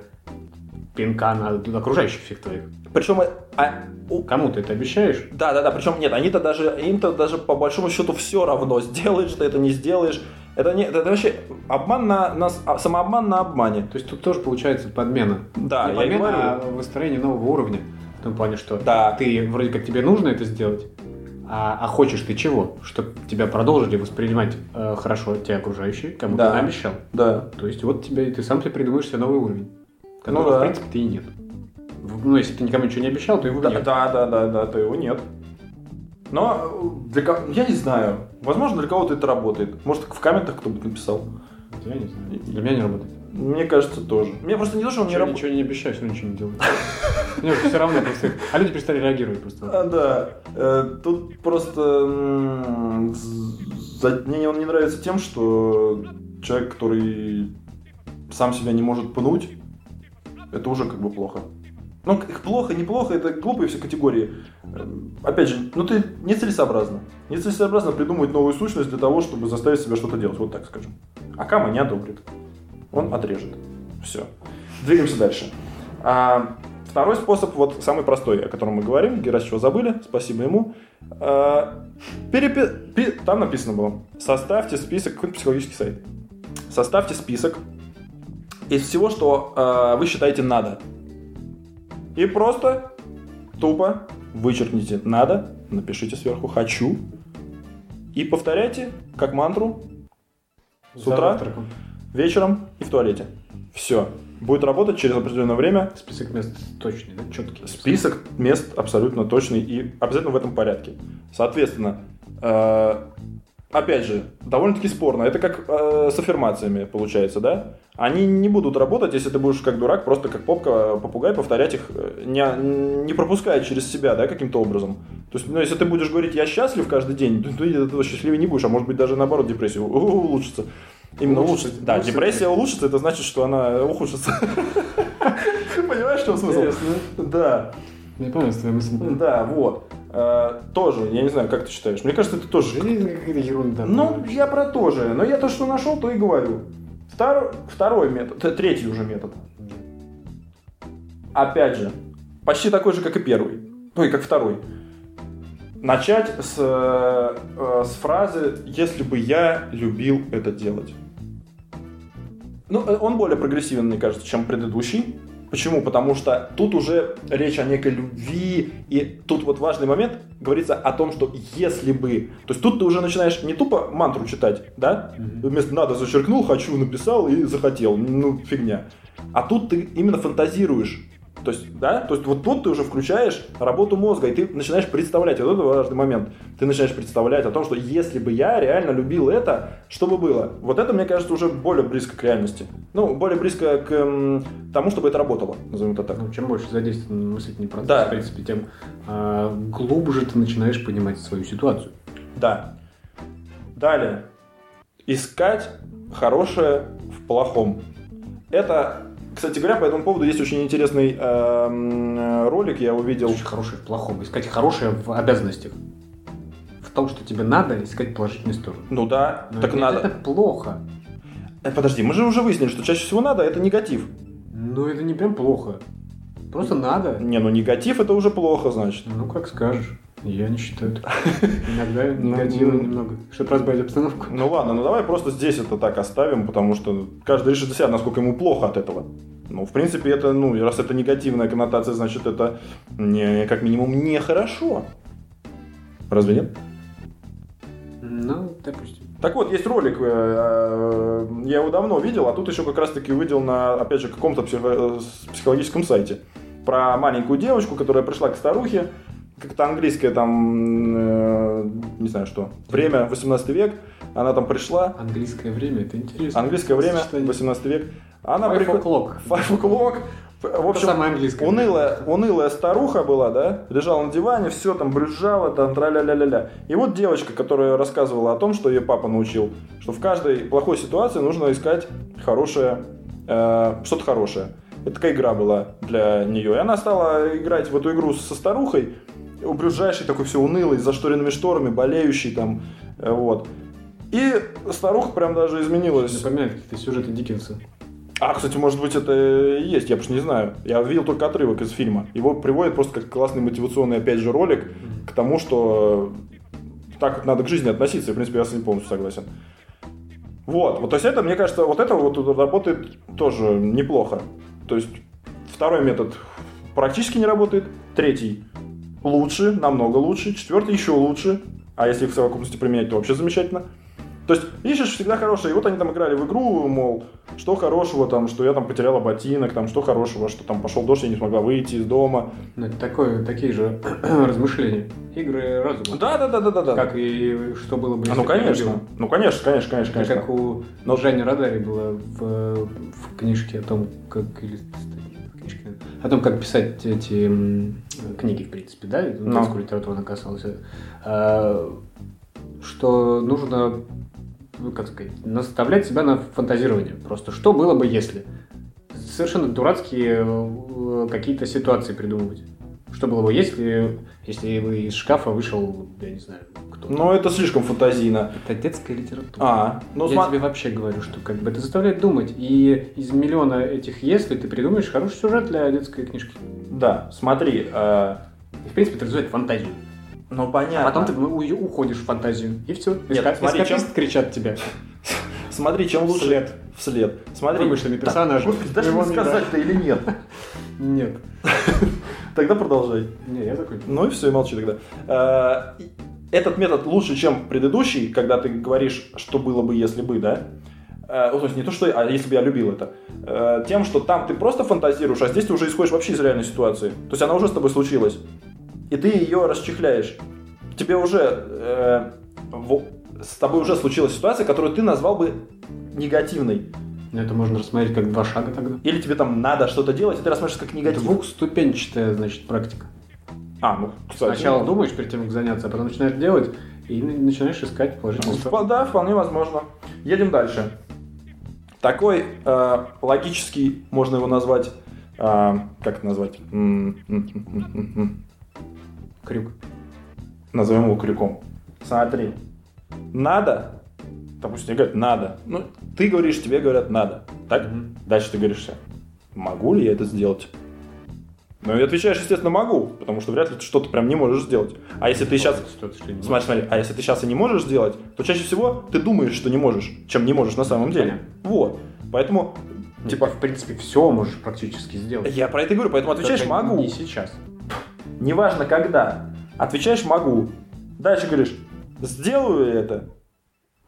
пинка на окружающих всех твоих. причем, а, у- Кому ты это обещаешь? Да, да, да. Причем нет, они-то даже, им-то даже по большому счету все равно, сделаешь ты это, не сделаешь. Это не, это вообще обман на, на а, самообман на обмане. То есть тут тоже получается подмена. Да, не я подмена, говорю. а выстроение нового уровня. В том плане, что Да. ты вроде как тебе нужно это сделать, а, а хочешь ты чего? Чтобы тебя продолжили воспринимать э, хорошо те окружающие, кому Да. ты обещал. Да. То есть вот тебе, ты сам себе придумаешь себе новый уровень, которого, Ну да. в принципе, ты и нет. Ну, если ты никому ничего не обещал, то его Да, нет. да, да, да, да, то его нет. Но э, для ко- я не знаю. Возможно, для кого-то это работает. Может, в комментах кто-нибудь написал. Я не знаю. Для меня не работает. Мне кажется, тоже. Мне просто не то, что он не работает. ничего не обещаю, все ничего не делаю. Мне все равно просто. А люди перестали реагировать просто. А, да. Э, Тут просто мне он не нравится тем, что человек, который сам себя не может пнуть, это уже как бы плохо. Ну, к- плохо, неплохо, это глупые все категории. Э, Опять же, ну ты нецелесообразно. Нецелесообразно придумывать новую сущность для того, чтобы заставить себя что-то делать, вот так скажем. А Кама не одобрит. Он отрежет. Все. Двигаемся дальше. А, второй способ, вот самый простой, о котором мы говорим, Герасичева забыли, спасибо ему. А, перепи- пи- Там написано было, составьте список, какой-то психологический сайт. Составьте список из всего, что а, вы считаете надо. И просто тупо вычеркните «надо», напишите сверху «хочу» и повторяйте как мантру с За утра, завтраком. Вечером и в туалете. Все. Будет работать через определенное время. Список мест точный, да? Четкий. Список мест абсолютно точный и обязательно в этом порядке. Соответственно, э, опять же, довольно-таки спорно. Это как э, с аффирмациями получается, да? Они не будут работать, если ты будешь как дурак, просто как попка, попугай, повторять их, э, не, не пропуская через себя, да, каким-то образом. То есть, ну, если ты будешь говорить «я счастлив» каждый день, то ты от этого счастливее не будешь, а может быть даже наоборот депрессия у- улучшится. Именно Улучшится, улучшится. Да, улучшится. депрессия улучшится, это значит, что она ухудшится. Понимаешь, в чем смысл? Да. Я понял твою мысль. Да, вот. Э, тоже, я не знаю, как ты считаешь. Мне кажется, это тоже... Жизнь какая-то ерунда. Ну, я про то же. Но я то, что нашел, то и говорю. Второй, второй метод, третий уже метод. Опять же, почти такой же, как и первый. Ну и как второй. Начать с, э, э, с фразы «если бы я любил это делать». Ну, э, он более прогрессивен, мне кажется, чем предыдущий. Почему? Потому что тут уже речь о некой любви, и тут вот важный момент, говорится о том, что если бы... То есть тут ты уже начинаешь не тупо мантру читать, да? Вместо «надо» зачеркнул, «хочу» написал и захотел. Ну, фигня. А тут ты именно фантазируешь. То есть, да, то есть вот тут ты уже включаешь работу мозга, и ты начинаешь представлять, вот это важный момент, ты начинаешь представлять о том, что если бы я реально любил это, что бы было? Вот это, мне кажется, уже более близко к реальности. Ну, более близко к м, тому, чтобы это работало, назовем это так. Ну, чем больше задействован мыслительный процесс, Да. в принципе, тем а, глубже ты начинаешь понимать свою ситуацию. Да. Далее. Искать хорошее в плохом. Это, кстати говоря, по этому поводу есть очень интересный эм, ролик, я увидел. Очень хорошее в плохом. Искать хорошее в обязанностях. В том, что тебе надо, искать положительную сторону. Ну да, Но так это, надо. Это плохо. Э, подожди, мы же уже выяснили, что чаще всего надо это негатив. Ну, это не прям плохо. Просто надо. Не, ну негатив это уже плохо, значит. Ну, как скажешь. Я не считаю. Иногда Ну, негатива ну. немного. Чтобы разбавить обстановку. Ну ладно, ну давай просто здесь это так оставим, потому что каждый решит для себя, насколько ему плохо от этого. Ну, в принципе, это, ну, раз это негативная коннотация, значит, это не, как минимум нехорошо. Разве нет? Ну, допустим. Так вот, есть ролик, э, э, я его давно видел, а тут еще как раз-таки увидел на, опять же, каком-то э, психологическом сайте. Про маленькую девочку, которая пришла к старухе, как-то английское там, э, не знаю что, время, 18 век, она там пришла, Английское время, это интересно. английское время, Сочетание. 18 век, она Five приход- o'clock. Five o'clock. В Это общем, самое английское. унылая, унылая старуха была, да, лежала на диване, все там брюзжала, там тра-ля-ля-ля-ля. И вот девочка, которая рассказывала о том, что ее папа научил, что в каждой плохой ситуации нужно искать хорошее, э, что-то хорошее. Это такая игра была для нее. И она стала играть в эту игру со старухой, убрюзжайший такой все унылый, с зашторенными шторами, болеющий там, э, вот. И старуха прям даже изменилась. Напоминает какие-то сюжеты Диккенса. А, кстати, может быть, это и есть, я просто не знаю. Я видел только отрывок из фильма. Его приводят просто как классный мотивационный, опять же, ролик к тому, что так вот надо к жизни относиться. И, в принципе, я с ним полностью согласен. Вот, вот, то есть это, мне кажется, вот это вот работает тоже неплохо. То есть второй метод практически не работает, третий лучше, намного лучше, четвертый еще лучше, а если их в совокупности применять, то вообще замечательно. То есть ищешь всегда хорошее. И вот они там играли в игру, мол, что хорошего там, что я там потеряла ботинок, там, что хорошего, что там пошел дождь, я не смогла выйти из дома. Ну, это такое, такие же размышления. Игры разума. Да, да, да, да, да, да. Как и что было бы, А, ну конечно, любил. ну конечно, конечно, конечно, Это конечно. как у Но- Жани Радари было в, в книжке о том, как или в книжке, о том, как писать эти книги, в принципе, да, детскую литературу она касалась, что нужно, ну, как сказать, наставлять себя на фантазирование. Просто что было бы, если? Совершенно дурацкие э, какие-то ситуации придумывать. Что было бы, если, если бы из шкафа вышел, я не знаю, кто. Но это слишком фантазийно. Это детская литература. А, ну Я сма- тебе вообще говорю, что как бы это заставляет думать. И из миллиона этих «если» ты придумаешь хороший сюжет для детской книжки. да, смотри, э, И, в принципе, это развивает фантазию. ну А понятно. потом ты уходишь в фантазию. И все. Нет, смотри, чем- кричат тебя. Смотри, чем лучше... Вслед. Вслед. Смотри. Вымышленный персонаж. Господи, даже не сказать-то или нет? Нет. Тогда продолжай. Не, я закончил. Ну и все, и молчи тогда. Э, Этот метод лучше, чем предыдущий, когда ты говоришь, что было бы, если бы, да? Э, ну, То есть не то, что, а если бы я любил это. Э, Тем, что там ты просто фантазируешь, а здесь ты уже исходишь вообще из реальной ситуации. То есть она уже с тобой случилась. И ты ее расчехляешь. Тебе уже... э, С тобой уже случилась ситуация, которую ты назвал бы негативной. Ну, Это можно рассмотреть как два шага тогда. Или тебе там надо что-то делать, и ты рассматриваешь как негатив. Двухступенчатая, значит, практика. А, ну, кстати. Сначала ну, думаешь перед тем, как заняться, а потом начинаешь делать и начинаешь искать положительные стороны. Да, вполне возможно. Едем дальше. Такой э, логический, можно его назвать, э, как это назвать? Крюк. Назовем его крюком. Смотри, надо, допустим, тебе говорят надо. Ну, ты говоришь, тебе говорят надо. Так? Мгм. Дальше ты говоришь, могу ли я это сделать? Ну и отвечаешь, естественно, могу, потому что вряд ли ты что-то прям не можешь сделать. А если ты сейчас Смотри, смотри, а если ты сейчас и не можешь сделать, то чаще всего ты думаешь, что не можешь, чем не можешь на самом деле. Вот. Поэтому, Ну, типа, в принципе, все можешь практически сделать. я про это говорю, поэтому отвечаешь Только могу. Не сейчас. Неважно когда. Отвечаешь могу. Дальше говоришь, сделаю это.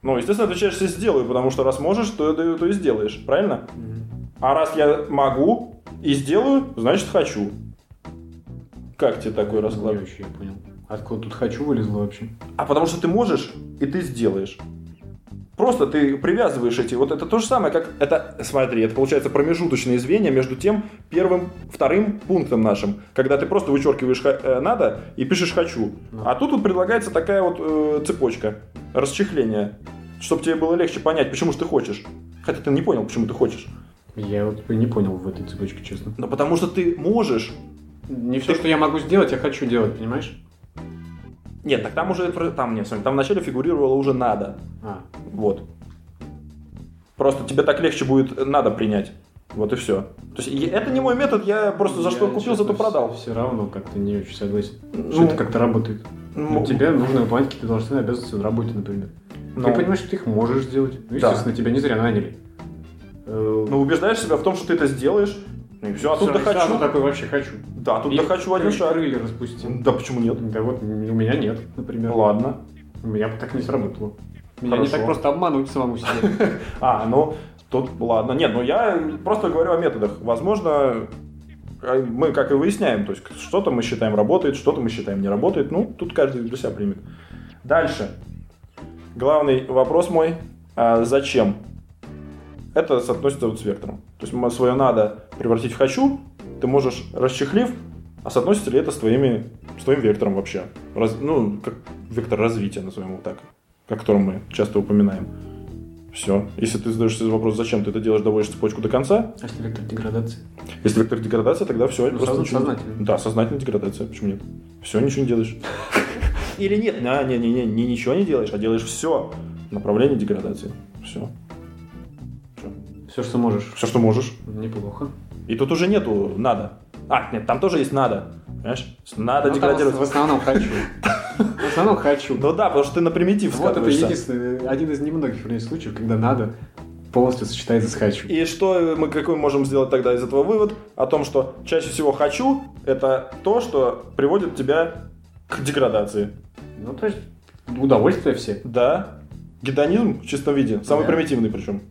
Ну, естественно, отвечаешь, если сделаю, потому что раз можешь, то, то, то и сделаешь, правильно? А раз я могу и сделаю, значит хочу. Как тебе такой расклад? Не очень я понял. Откуда тут хочу вылезло вообще? А потому что ты можешь, и ты сделаешь. Просто ты привязываешь эти. Вот это то же самое, как это. Смотри, это получается промежуточные звенья между тем первым, вторым пунктом нашим. Когда ты просто вычеркиваешь э, надо и пишешь хочу. Ну. А тут вот предлагается такая вот э, цепочка расчехления. Чтобы тебе было легче понять, почему же ты хочешь. Хотя ты не понял, почему ты хочешь. Я вот не понял в этой цепочке, честно. Но потому что ты можешь. Не все, что я могу сделать, я хочу делать, понимаешь? Нет, так там уже там нет, там вначале фигурировало уже надо. А, Вот. Просто тебе так легче будет надо принять. Вот и все. То есть это не мой метод, я просто за что купил, зато продал. Все равно как-то не очень согласен. Ну, Что это как-то работает. ну, Ну, тебе нужно выполнять какие-то должностные обязанности на работе, например. ну, Ты понимаешь, что ты их можешь сделать. Ну, Да. естественно, тебя не зря наняли. Э, ну, убеждаешь себя в том, что ты это сделаешь. Ну и все, а тут сразу- хочу. сразу такой вообще хочу. Да, тут И да хочу один шаг. Крылья распустил. Да почему нет? Да вот у меня нет, например. Ладно. У меня бы так не сработало. Меня не Хорошо. так просто обмануть самому себе. А, ну, тут ладно. Нет, ну я просто говорю о методах. Возможно, а, мы как и выясняем, то есть что-то мы считаем работает, что-то мы считаем не работает. Ну, тут каждый для себя примет. Дальше. Главный вопрос мой. а зачем? Это соотносится вот с вектором. То есть свое надо превратить в хочу, ты можешь расчехлив, а соотносится ли это с, твоими, с твоим вектором вообще? Раз- ну, как вектор развития, назовем его так, о котором мы часто упоминаем. Все. Если ты задаешь себе вопрос, зачем ты это делаешь, доводишь цепочку до конца, А если вектор деградации? если вектор деградация, тогда все. Ну, созна- сознательно. Да, сознательная деградация. Почему нет? Все, ничего не делаешь. Или нет, а, не, не, не, не, ничего не делаешь, а делаешь все. Направление деградации. Все. Все, что можешь. Все, что можешь. Неплохо. И тут уже нету надо. А, нет, там тоже есть надо. Понимаешь? Надо Ну, деградировать. В основном хочу. В основном хочу. Ну да, потому что ты на примитив Вот это единственный, один из немногих, вернее, случаев, когда надо полностью сочетается с хочу. И что мы какой можем сделать тогда из этого вывод? О том, что чаще всего хочу это то, что приводит тебя к деградации. Ну, то есть, удовольствие все. Да. Гедонизм в чистом виде. Самый примитивный причем.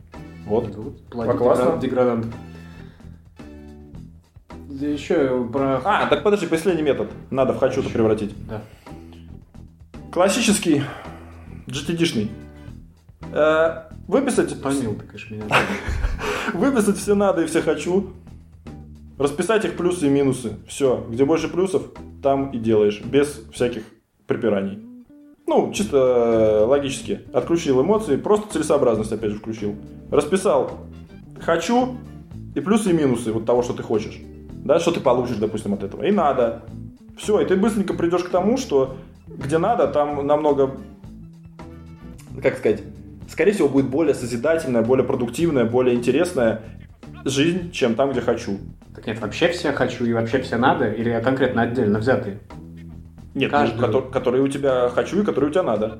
Вот. Платить классно. деград- деградант. Да Еще про... А, так подожди, последний метод. Надо в хочу-то превратить. Да. Классический, GTD-шный. Э, выписать, Помил ты, конечно, меня. выписать все надо и все хочу. Расписать их плюсы и минусы. Все. Где больше плюсов, там и делаешь. Без всяких припираний. Ну, чисто э, логически. Отключил эмоции, просто целесообразность опять же включил. Расписал хочу и плюсы и минусы вот того, что ты хочешь. Да, что ты получишь, допустим, от этого. И надо. Все, и ты быстренько придешь к тому, что где надо, там намного, как сказать, скорее всего, будет более созидательная, более продуктивная, более интересная жизнь, чем там, где хочу. Так нет, вообще все хочу и вообще все надо, или конкретно отдельно взятые? Нет, Каждую. ну, кото- которые у тебя хочу и которые у тебя надо.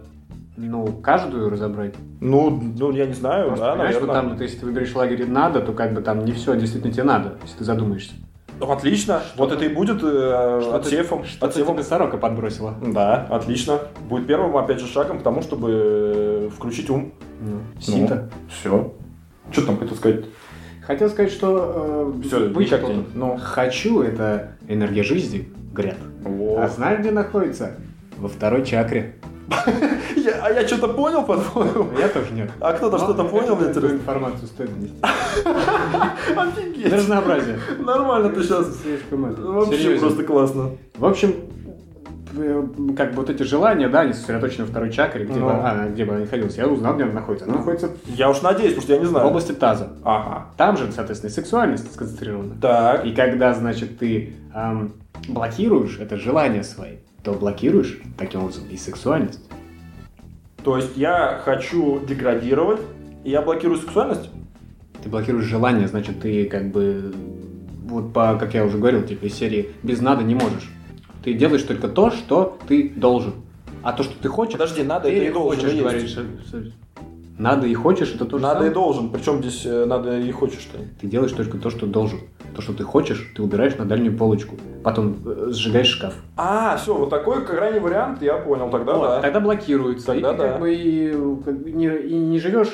Ну, каждую разобрать. Ну, ну я не знаю, Просто да, понимаешь, что наверное. там, вот если ты выберешь лагерь надо, то как бы там не все действительно тебе надо, если ты задумаешься. Отлично. Вот это и будет э, Что-то- отсевом. Что-то отсевом. тебе сорока подбросила. Да, отлично. Будет первым, опять же, шагом к тому, чтобы э, включить ум. Ну, сито. все. Что там хотел сказать? Хотел сказать, что э, Всё, быть никак что- не- ну. хочу это энергия жизни. А Вот. знаешь, где находится? Во второй чакре. А я что-то понял, по-твоему? Я тоже нет. А кто-то что-то понял, мне интересно? информацию стоит внести. Офигеть. Разнообразие. Нормально ты сейчас. Слишком это. Вообще просто классно. В общем, э, как бы вот эти желания, да, они сосредоточены во второй чакре, где, Ну. бы, а, где бы она находилась. Я узнал, где она находится. Она находится Я уж надеюсь, потому что я не в знаю. области таза. Ага. Там же, соответственно, сексуальность сконцентрирована. Так. И когда, значит, ты ам, блокируешь это желание свои, то блокируешь таким образом и сексуальность. То есть я хочу деградировать, и я блокирую сексуальность? Ты блокируешь желание, значит, ты как бы, вот по, как я уже говорил, типа из серии «без надо не можешь». Ты делаешь только то, что ты должен. А то, что ты хочешь, Подожди, надо ты это и должен хочешь, говоришь. Надо и хочешь, это то же Надо самое. и должен. Причем здесь э, надо и хочешь-то. Ты делаешь только то, что должен. То, что ты хочешь, ты убираешь на дальнюю полочку. Потом э, сжигаешь шкаф. А, все, вот такой крайний вариант, я понял, тогда Вот, да. Тогда блокируется. Тогда и ты да. как бы и, бы не, и не живешь,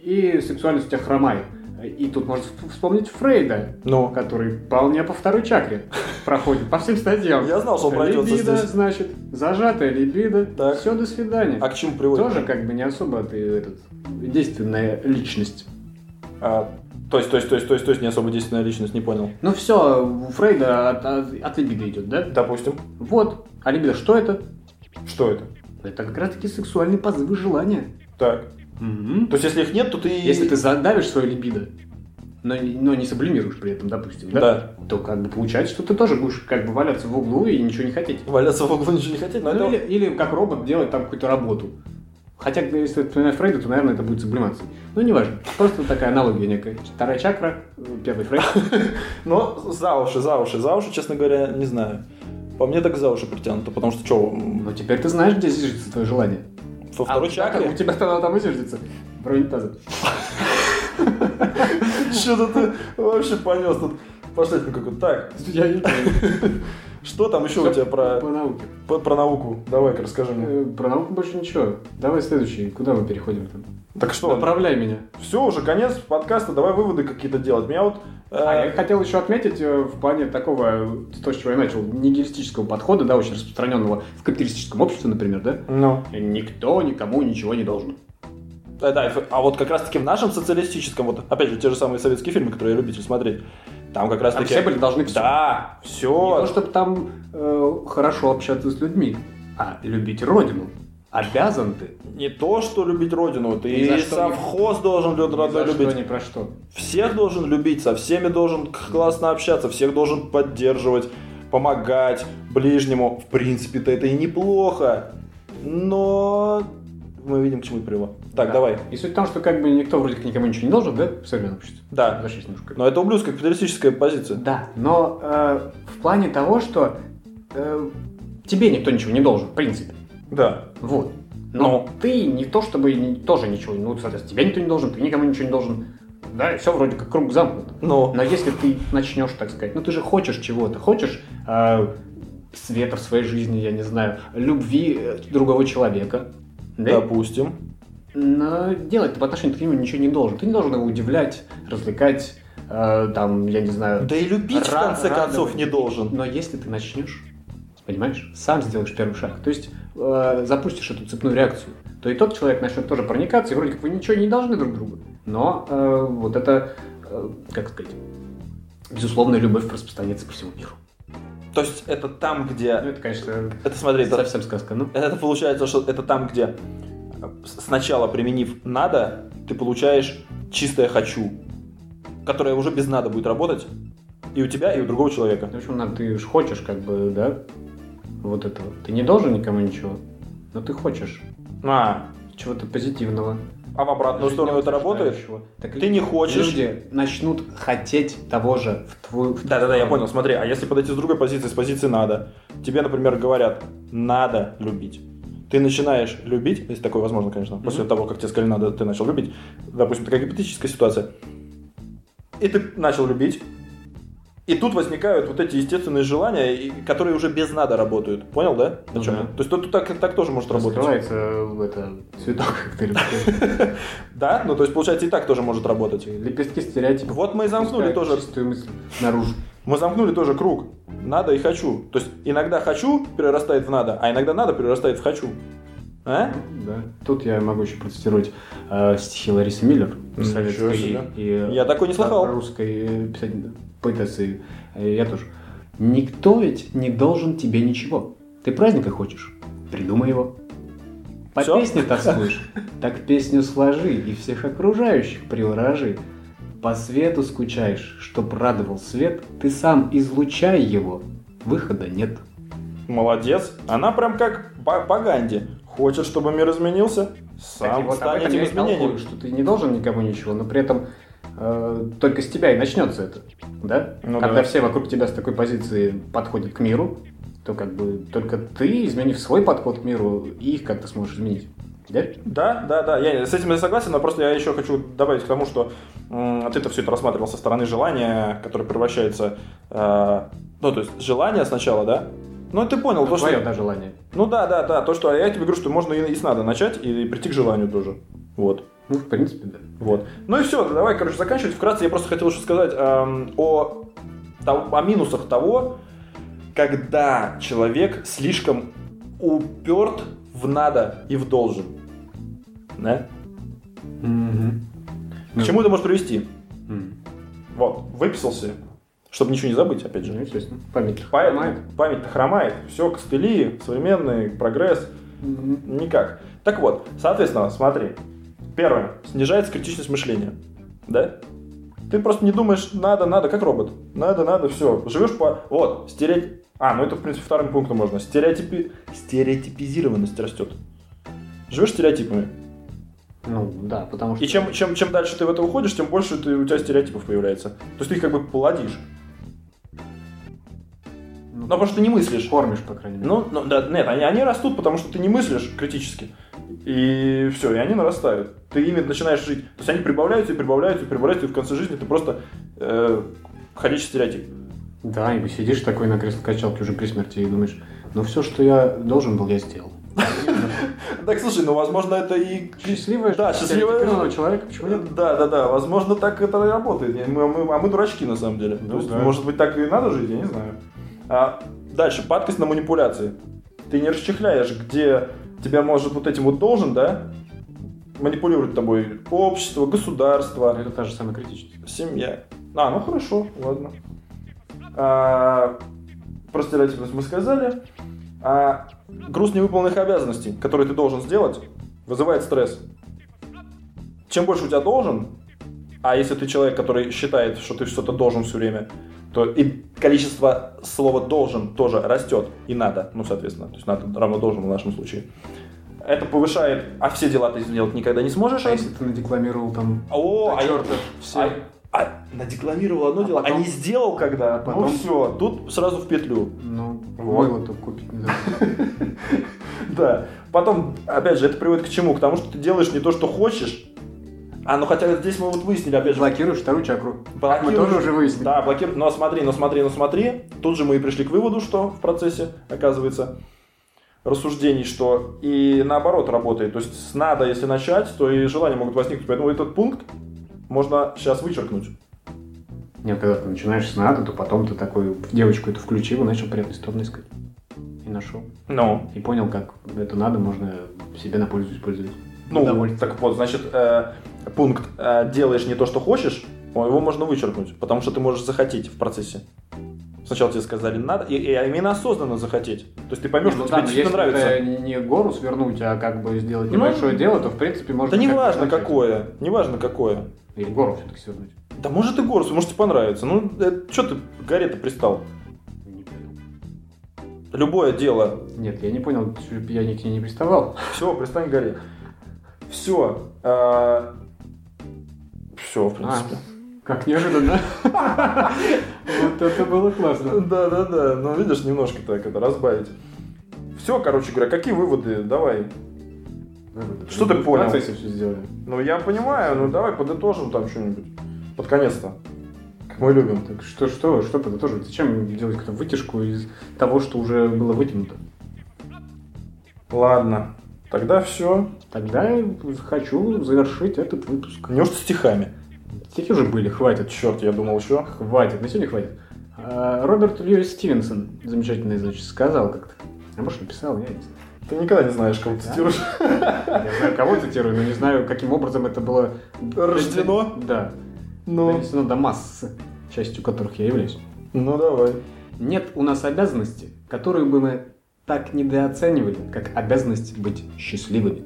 и сексуальность у тебя хромает. И тут можно вс- вспомнить Фрейда, Ну, который вполне по второй чакре проходит, по всем стадиям. я знал, что он пройдется Либидо, здесь. значит, зажатая либидо, Так. все, до свидания. А к чему приводит? Тоже как бы не особо ты этот, действенная личность. А, то есть, то есть, то есть, то есть, то есть, не особо действенная личность, не понял. Ну все, у Фрейда от, от, от либидо идет, да? Допустим. Вот. А либидо что это? Что это? Это как раз таки сексуальные позывы желания. Так. То есть, если их нет, то ты... Если ты задавишь свое либидо, но, но не сублимируешь при этом, допустим, да? Да. То как бы получается, что ты тоже будешь как бы валяться в углу и ничего не хотеть. Валяться в углу ничего не хотеть, но Ну, или, или как робот делать там какую-то работу. Хотя, если вспоминать Фрейда, то, наверное, это будет сублимация. Ну, неважно. Просто такая аналогия некая. Вторая чакра, первый Фрейд. Но за уши, за уши, за уши, честно говоря, не знаю. По мне так за уши притянуто, потому что что, Но теперь ты знаешь, где зиждется твое желание. Во А второй у тебя- чакре? У тебя оно там и зиждется. Районе таза. Что-то ты вообще понес тут. Пошли какой-то. Так, Я не что там еще у тебя про, По науке. про, про науку? Давай-ка расскажи мне. Э, Про науку больше ничего. Давай следующий. Куда мы переходим там? Так что, Направляй меня. все, уже конец подкаста, давай выводы какие-то делать. Меня вот... э, А я хотел еще отметить э, в плане такого, э, то, с чего я начал, нигилистического подхода, да, очень распространенного в капиталистическом обществе, например, да? Ну, Никто никому ничего не должен. да, да, а вот как раз-таки в нашем социалистическом, вот опять же, те же самые советские фильмы, которые я любитель смотреть, там как Там раз-таки... все были должны все. Да, Не все. то, чтобы там э, хорошо общаться с людьми, а любить родину. Обязан ты. Не то, что любить родину, ты и совхоз должен люд- родной любить. что, ни про что. Всех должен любить, со всеми должен классно общаться, всех должен поддерживать, помогать ближнему. В принципе-то это и неплохо. Но мы видим, к чему это привело. Так, Да. давай. И суть в том, что как бы никто вроде как никому ничего не должен, да, в современном обществе? Да. Немножко. Но это ублюдская капиталистическая позиция. Да, но э, в плане того, что э, тебе никто ничего не должен, в принципе. Да. Вот. Но Ну. ты не то, чтобы не- тоже ничего, ну, соответственно, тебе никто не должен, ты никому ничего не должен. Да, все вроде как круг замкнут. Но. Но если ты начнешь, так сказать, ну ты же хочешь чего-то, хочешь э, света в своей жизни, я не знаю, любви э, другого человека, да? Допустим. Но делать ты по отношению к нему ничего не должен. Ты не должен его удивлять, развлекать, э, там, я не знаю. Да и любить, в конце концов, не должен. Но если ты начнешь, понимаешь, сам сделаешь первый шаг, то есть э, запустишь эту цепную реакцию, то и тот человек начнет тоже проникаться, и вроде как вы ничего не должны друг другу. Но э, вот это, э, как сказать, безусловная любовь распространяется по всему миру. То есть это там, Ну, где... это, конечно, Это смотри, это, совсем сказка, ну. это получается, что это там, где сначала применив надо, ты получаешь чистое хочу, которое уже без надо будет работать и у тебя, и у другого человека. В общем, надо, ты же хочешь, как бы, да, вот этого. Ты не должен никому ничего, но ты хочешь А, чего-то позитивного. а в обратную сторону это работает? Так Ты не хочешь. Люди начнут хотеть того же в твою... Да-да-да, я понял. Смотри, а если подойти с другой позиции, с позиции надо, тебе, например, говорят, надо любить. Ты начинаешь любить, если такое возможно, конечно, после Мгм. того, как тебе сказали надо, ты начал любить. Допустим, такая гипотетическая ситуация. И ты начал любить, И тут возникают вот эти естественные желания, и- которые уже без надо работают. Понял, да? О Ну да. То есть тут так, так тоже может работать. Раскрывается э, это цветок, как ты любишь. Да? Ну, то есть, получается, и так тоже может работать. Лепестки стереотипов. Вот мы и замкнули тоже. Чистую мысль наружу. Мы замкнули тоже круг. Надо и хочу. То есть, иногда хочу перерастает в надо, а иногда надо перерастает в хочу. А? Да. Тут я могу еще процитировать э, стихи Ларисы Миллер, советской себе. и Я такой не слыхал. русской э, писатель- поэтессы. Э, Я тоже. Никто ведь не должен тебе ничего. Ты праздника хочешь? Придумай его. По Всё? песне тоскуешь? Так песню сложи и всех окружающих приворожи. По свету скучаешь, чтоб радовал свет, ты сам излучай его. Выхода нет. Молодец. Она прям как по, Ганди. Хочет, чтобы мир изменился, сам и вот этом этим я и толкую, изменением. что ты не должен никому ничего, но при этом э, только с тебя и начнется это, да? Ну Когда да. все вокруг тебя с такой позиции подходят к миру, то как бы только ты, изменив свой подход к миру, и их как-то сможешь изменить. Да? Да, да, да, я с этим я согласен, но просто я еще хочу добавить к тому, что м, ты-то все это рассматривал со стороны желания, которое превращается, э, ну, то есть желание сначала, да? Ну, ты понял, то, Твое, что... да, желание. Ну да, да, да, то, что я тебе говорю, что можно и, и с надо начать, и прийти к желанию тоже. Вот. Ну, в принципе, да. Вот. Ну и все, давай, короче, заканчивать. Вкратце я просто хотел еще сказать эм, о, о минусах того, когда человек слишком уперт в надо и в должен. Да? К чему это может привести? Мгм. Вот, выписался, чтобы ничего не забыть, опять Ну, же. естественно. Память Память, хромает. память-то хромает. Все, костыли, современный прогресс. Мгм. Никак. Так вот, соответственно, смотри. Первое. Снижается критичность мышления. Да? Ты просто не думаешь, надо, надо, как робот. Надо, надо, все. Живешь по... Вот, стереотип... А, ну это, в принципе, вторым пунктом можно. Стереотипи... Стереотипизированность растет. Живешь стереотипами. Ну, да, потому что... И чем, чем, чем дальше ты в это уходишь, тем больше ты, у тебя стереотипов появляется. То есть ты их как бы плодишь. ну, Но потому что ты не мыслишь. кормишь, по крайней мере. Ну, ну, да, нет, они, они растут, потому что ты не мыслишь критически. И все, и они нарастают. Ты ими начинаешь жить. То есть они прибавляются и прибавляются и прибавляются, и в конце жизни ты просто э, ходячий стереотип. Да, и сидишь такой на кресло-качалке уже при смерти и думаешь, ну все, что я должен был, я сделал. Так, слушай, ну, возможно, это и... Счастливая Да, счастливая жизнь. человека, почему нет? Да, да, да, возможно, так это и работает. И Мы, мы- а мы дурачки, на самом деле. Ну То есть, да. может быть, так и надо жить, я не знаю. А, дальше, падкость на манипуляции. Ты не расчехляешь, где тебя может вот этим вот должен, да, манипулировать тобой общество, государство, Это та же самая критичность. Семья. А, ну хорошо, ладно. А, про стереотипность мы сказали. А, груз невыполненных обязанностей, которые ты должен сделать, вызывает стресс. Чем больше у тебя должен, а если ты человек, который считает, что ты что-то должен все время, то и количество слова должен тоже растет. И надо, ну, соответственно. То есть надо равно должен в нашем случае. Это повышает, а все дела ты сделать никогда не сможешь. А если ты надекламировал там О, а я- черта все... а, а надекламировал одно А дело, а потом- не сделал когда. А потом- Ну все, тут сразу в петлю. Ну, Вот. мыло-то купить не. Да. Потом, опять же, это приводит к чему? К тому, что ты делаешь не то, что хочешь. А, ну хотя здесь мы вот выяснили, опять же. Блокируешь вторую чакру. Мы блокируешь- тоже уже выяснили. Да, блокируешь. Но смотри, но смотри, но смотри. Тут же мы и пришли к выводу, что в процессе, оказывается, рассуждений, что и наоборот работает. То есть с надо, если начать, то и желания могут возникнуть. Поэтому этот пункт можно сейчас вычеркнуть. Нет, когда ты начинаешь с надо, то потом ты такой девочку эту включил и начал приятные стороны искать. И нашел. Ну, И понял, как это надо, можно себе на пользу использовать. Ну, так вот, значит, э, пункт э, «делаешь не то, что хочешь», его можно вычеркнуть, потому что ты можешь захотеть в процессе. Сначала тебе сказали «надо», и, и именно осознанно захотеть. То есть ты поймешь, ну что да, тебе но действительно если нравится. это не гору свернуть, а как бы сделать Ну, небольшое дело, то в принципе можно... Да не важно начать. какое, не важно какое. Или гору все-таки свернуть. Да может и город, может тебе понравится. Ну, что ты к горе-то пристал? Не понял. Любое дело. Нет, я не понял, я к ней не приставал. Все, пристань к горе. Все. Все, в принципе. Как неожиданно. Вот это было классно. Да, да, да. Ну, видишь, немножко так это разбавить. Все, короче говоря, какие выводы? Давай. Что ты В понял? процессе все сделали. Ну, я понимаю, ну давай подытожим там что-нибудь. Под конец-то. Мы любим. Так что, что, что подытоживать? Зачем делать какую-то вытяжку из того, что уже было вытянуто? Ладно. Тогда все. Тогда я хочу завершить этот выпуск. Неужто стихами? Стихи уже были, хватит. Черт, я думал еще. Хватит, на сегодня хватит. А, Роберт Льюис Стивенсон, замечательный, значит, сказал как-то. А может, написал, я не знаю. Ты никогда не знаешь, кого Да? цитируешь. Я знаю, кого цитирую, но не знаю, каким образом это было... Рождено? Да. Ну, Донесено до масс, частью которых я являюсь. ну давай. Нет у нас обязанности, которую бы мы так недооценивали, как обязанность быть счастливыми.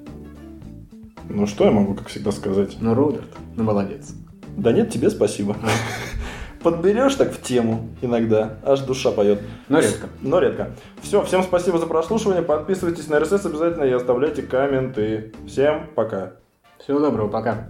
Ну что я могу, как всегда, сказать? Но Роберт, ну молодец. Да нет, тебе спасибо. Подберешь так в тему иногда, аж душа поет. Но редко. Но редко. Все, всем спасибо за прослушивание. Подписывайтесь на RSS обязательно и оставляйте комменты. Всем пока. Всего доброго, пока.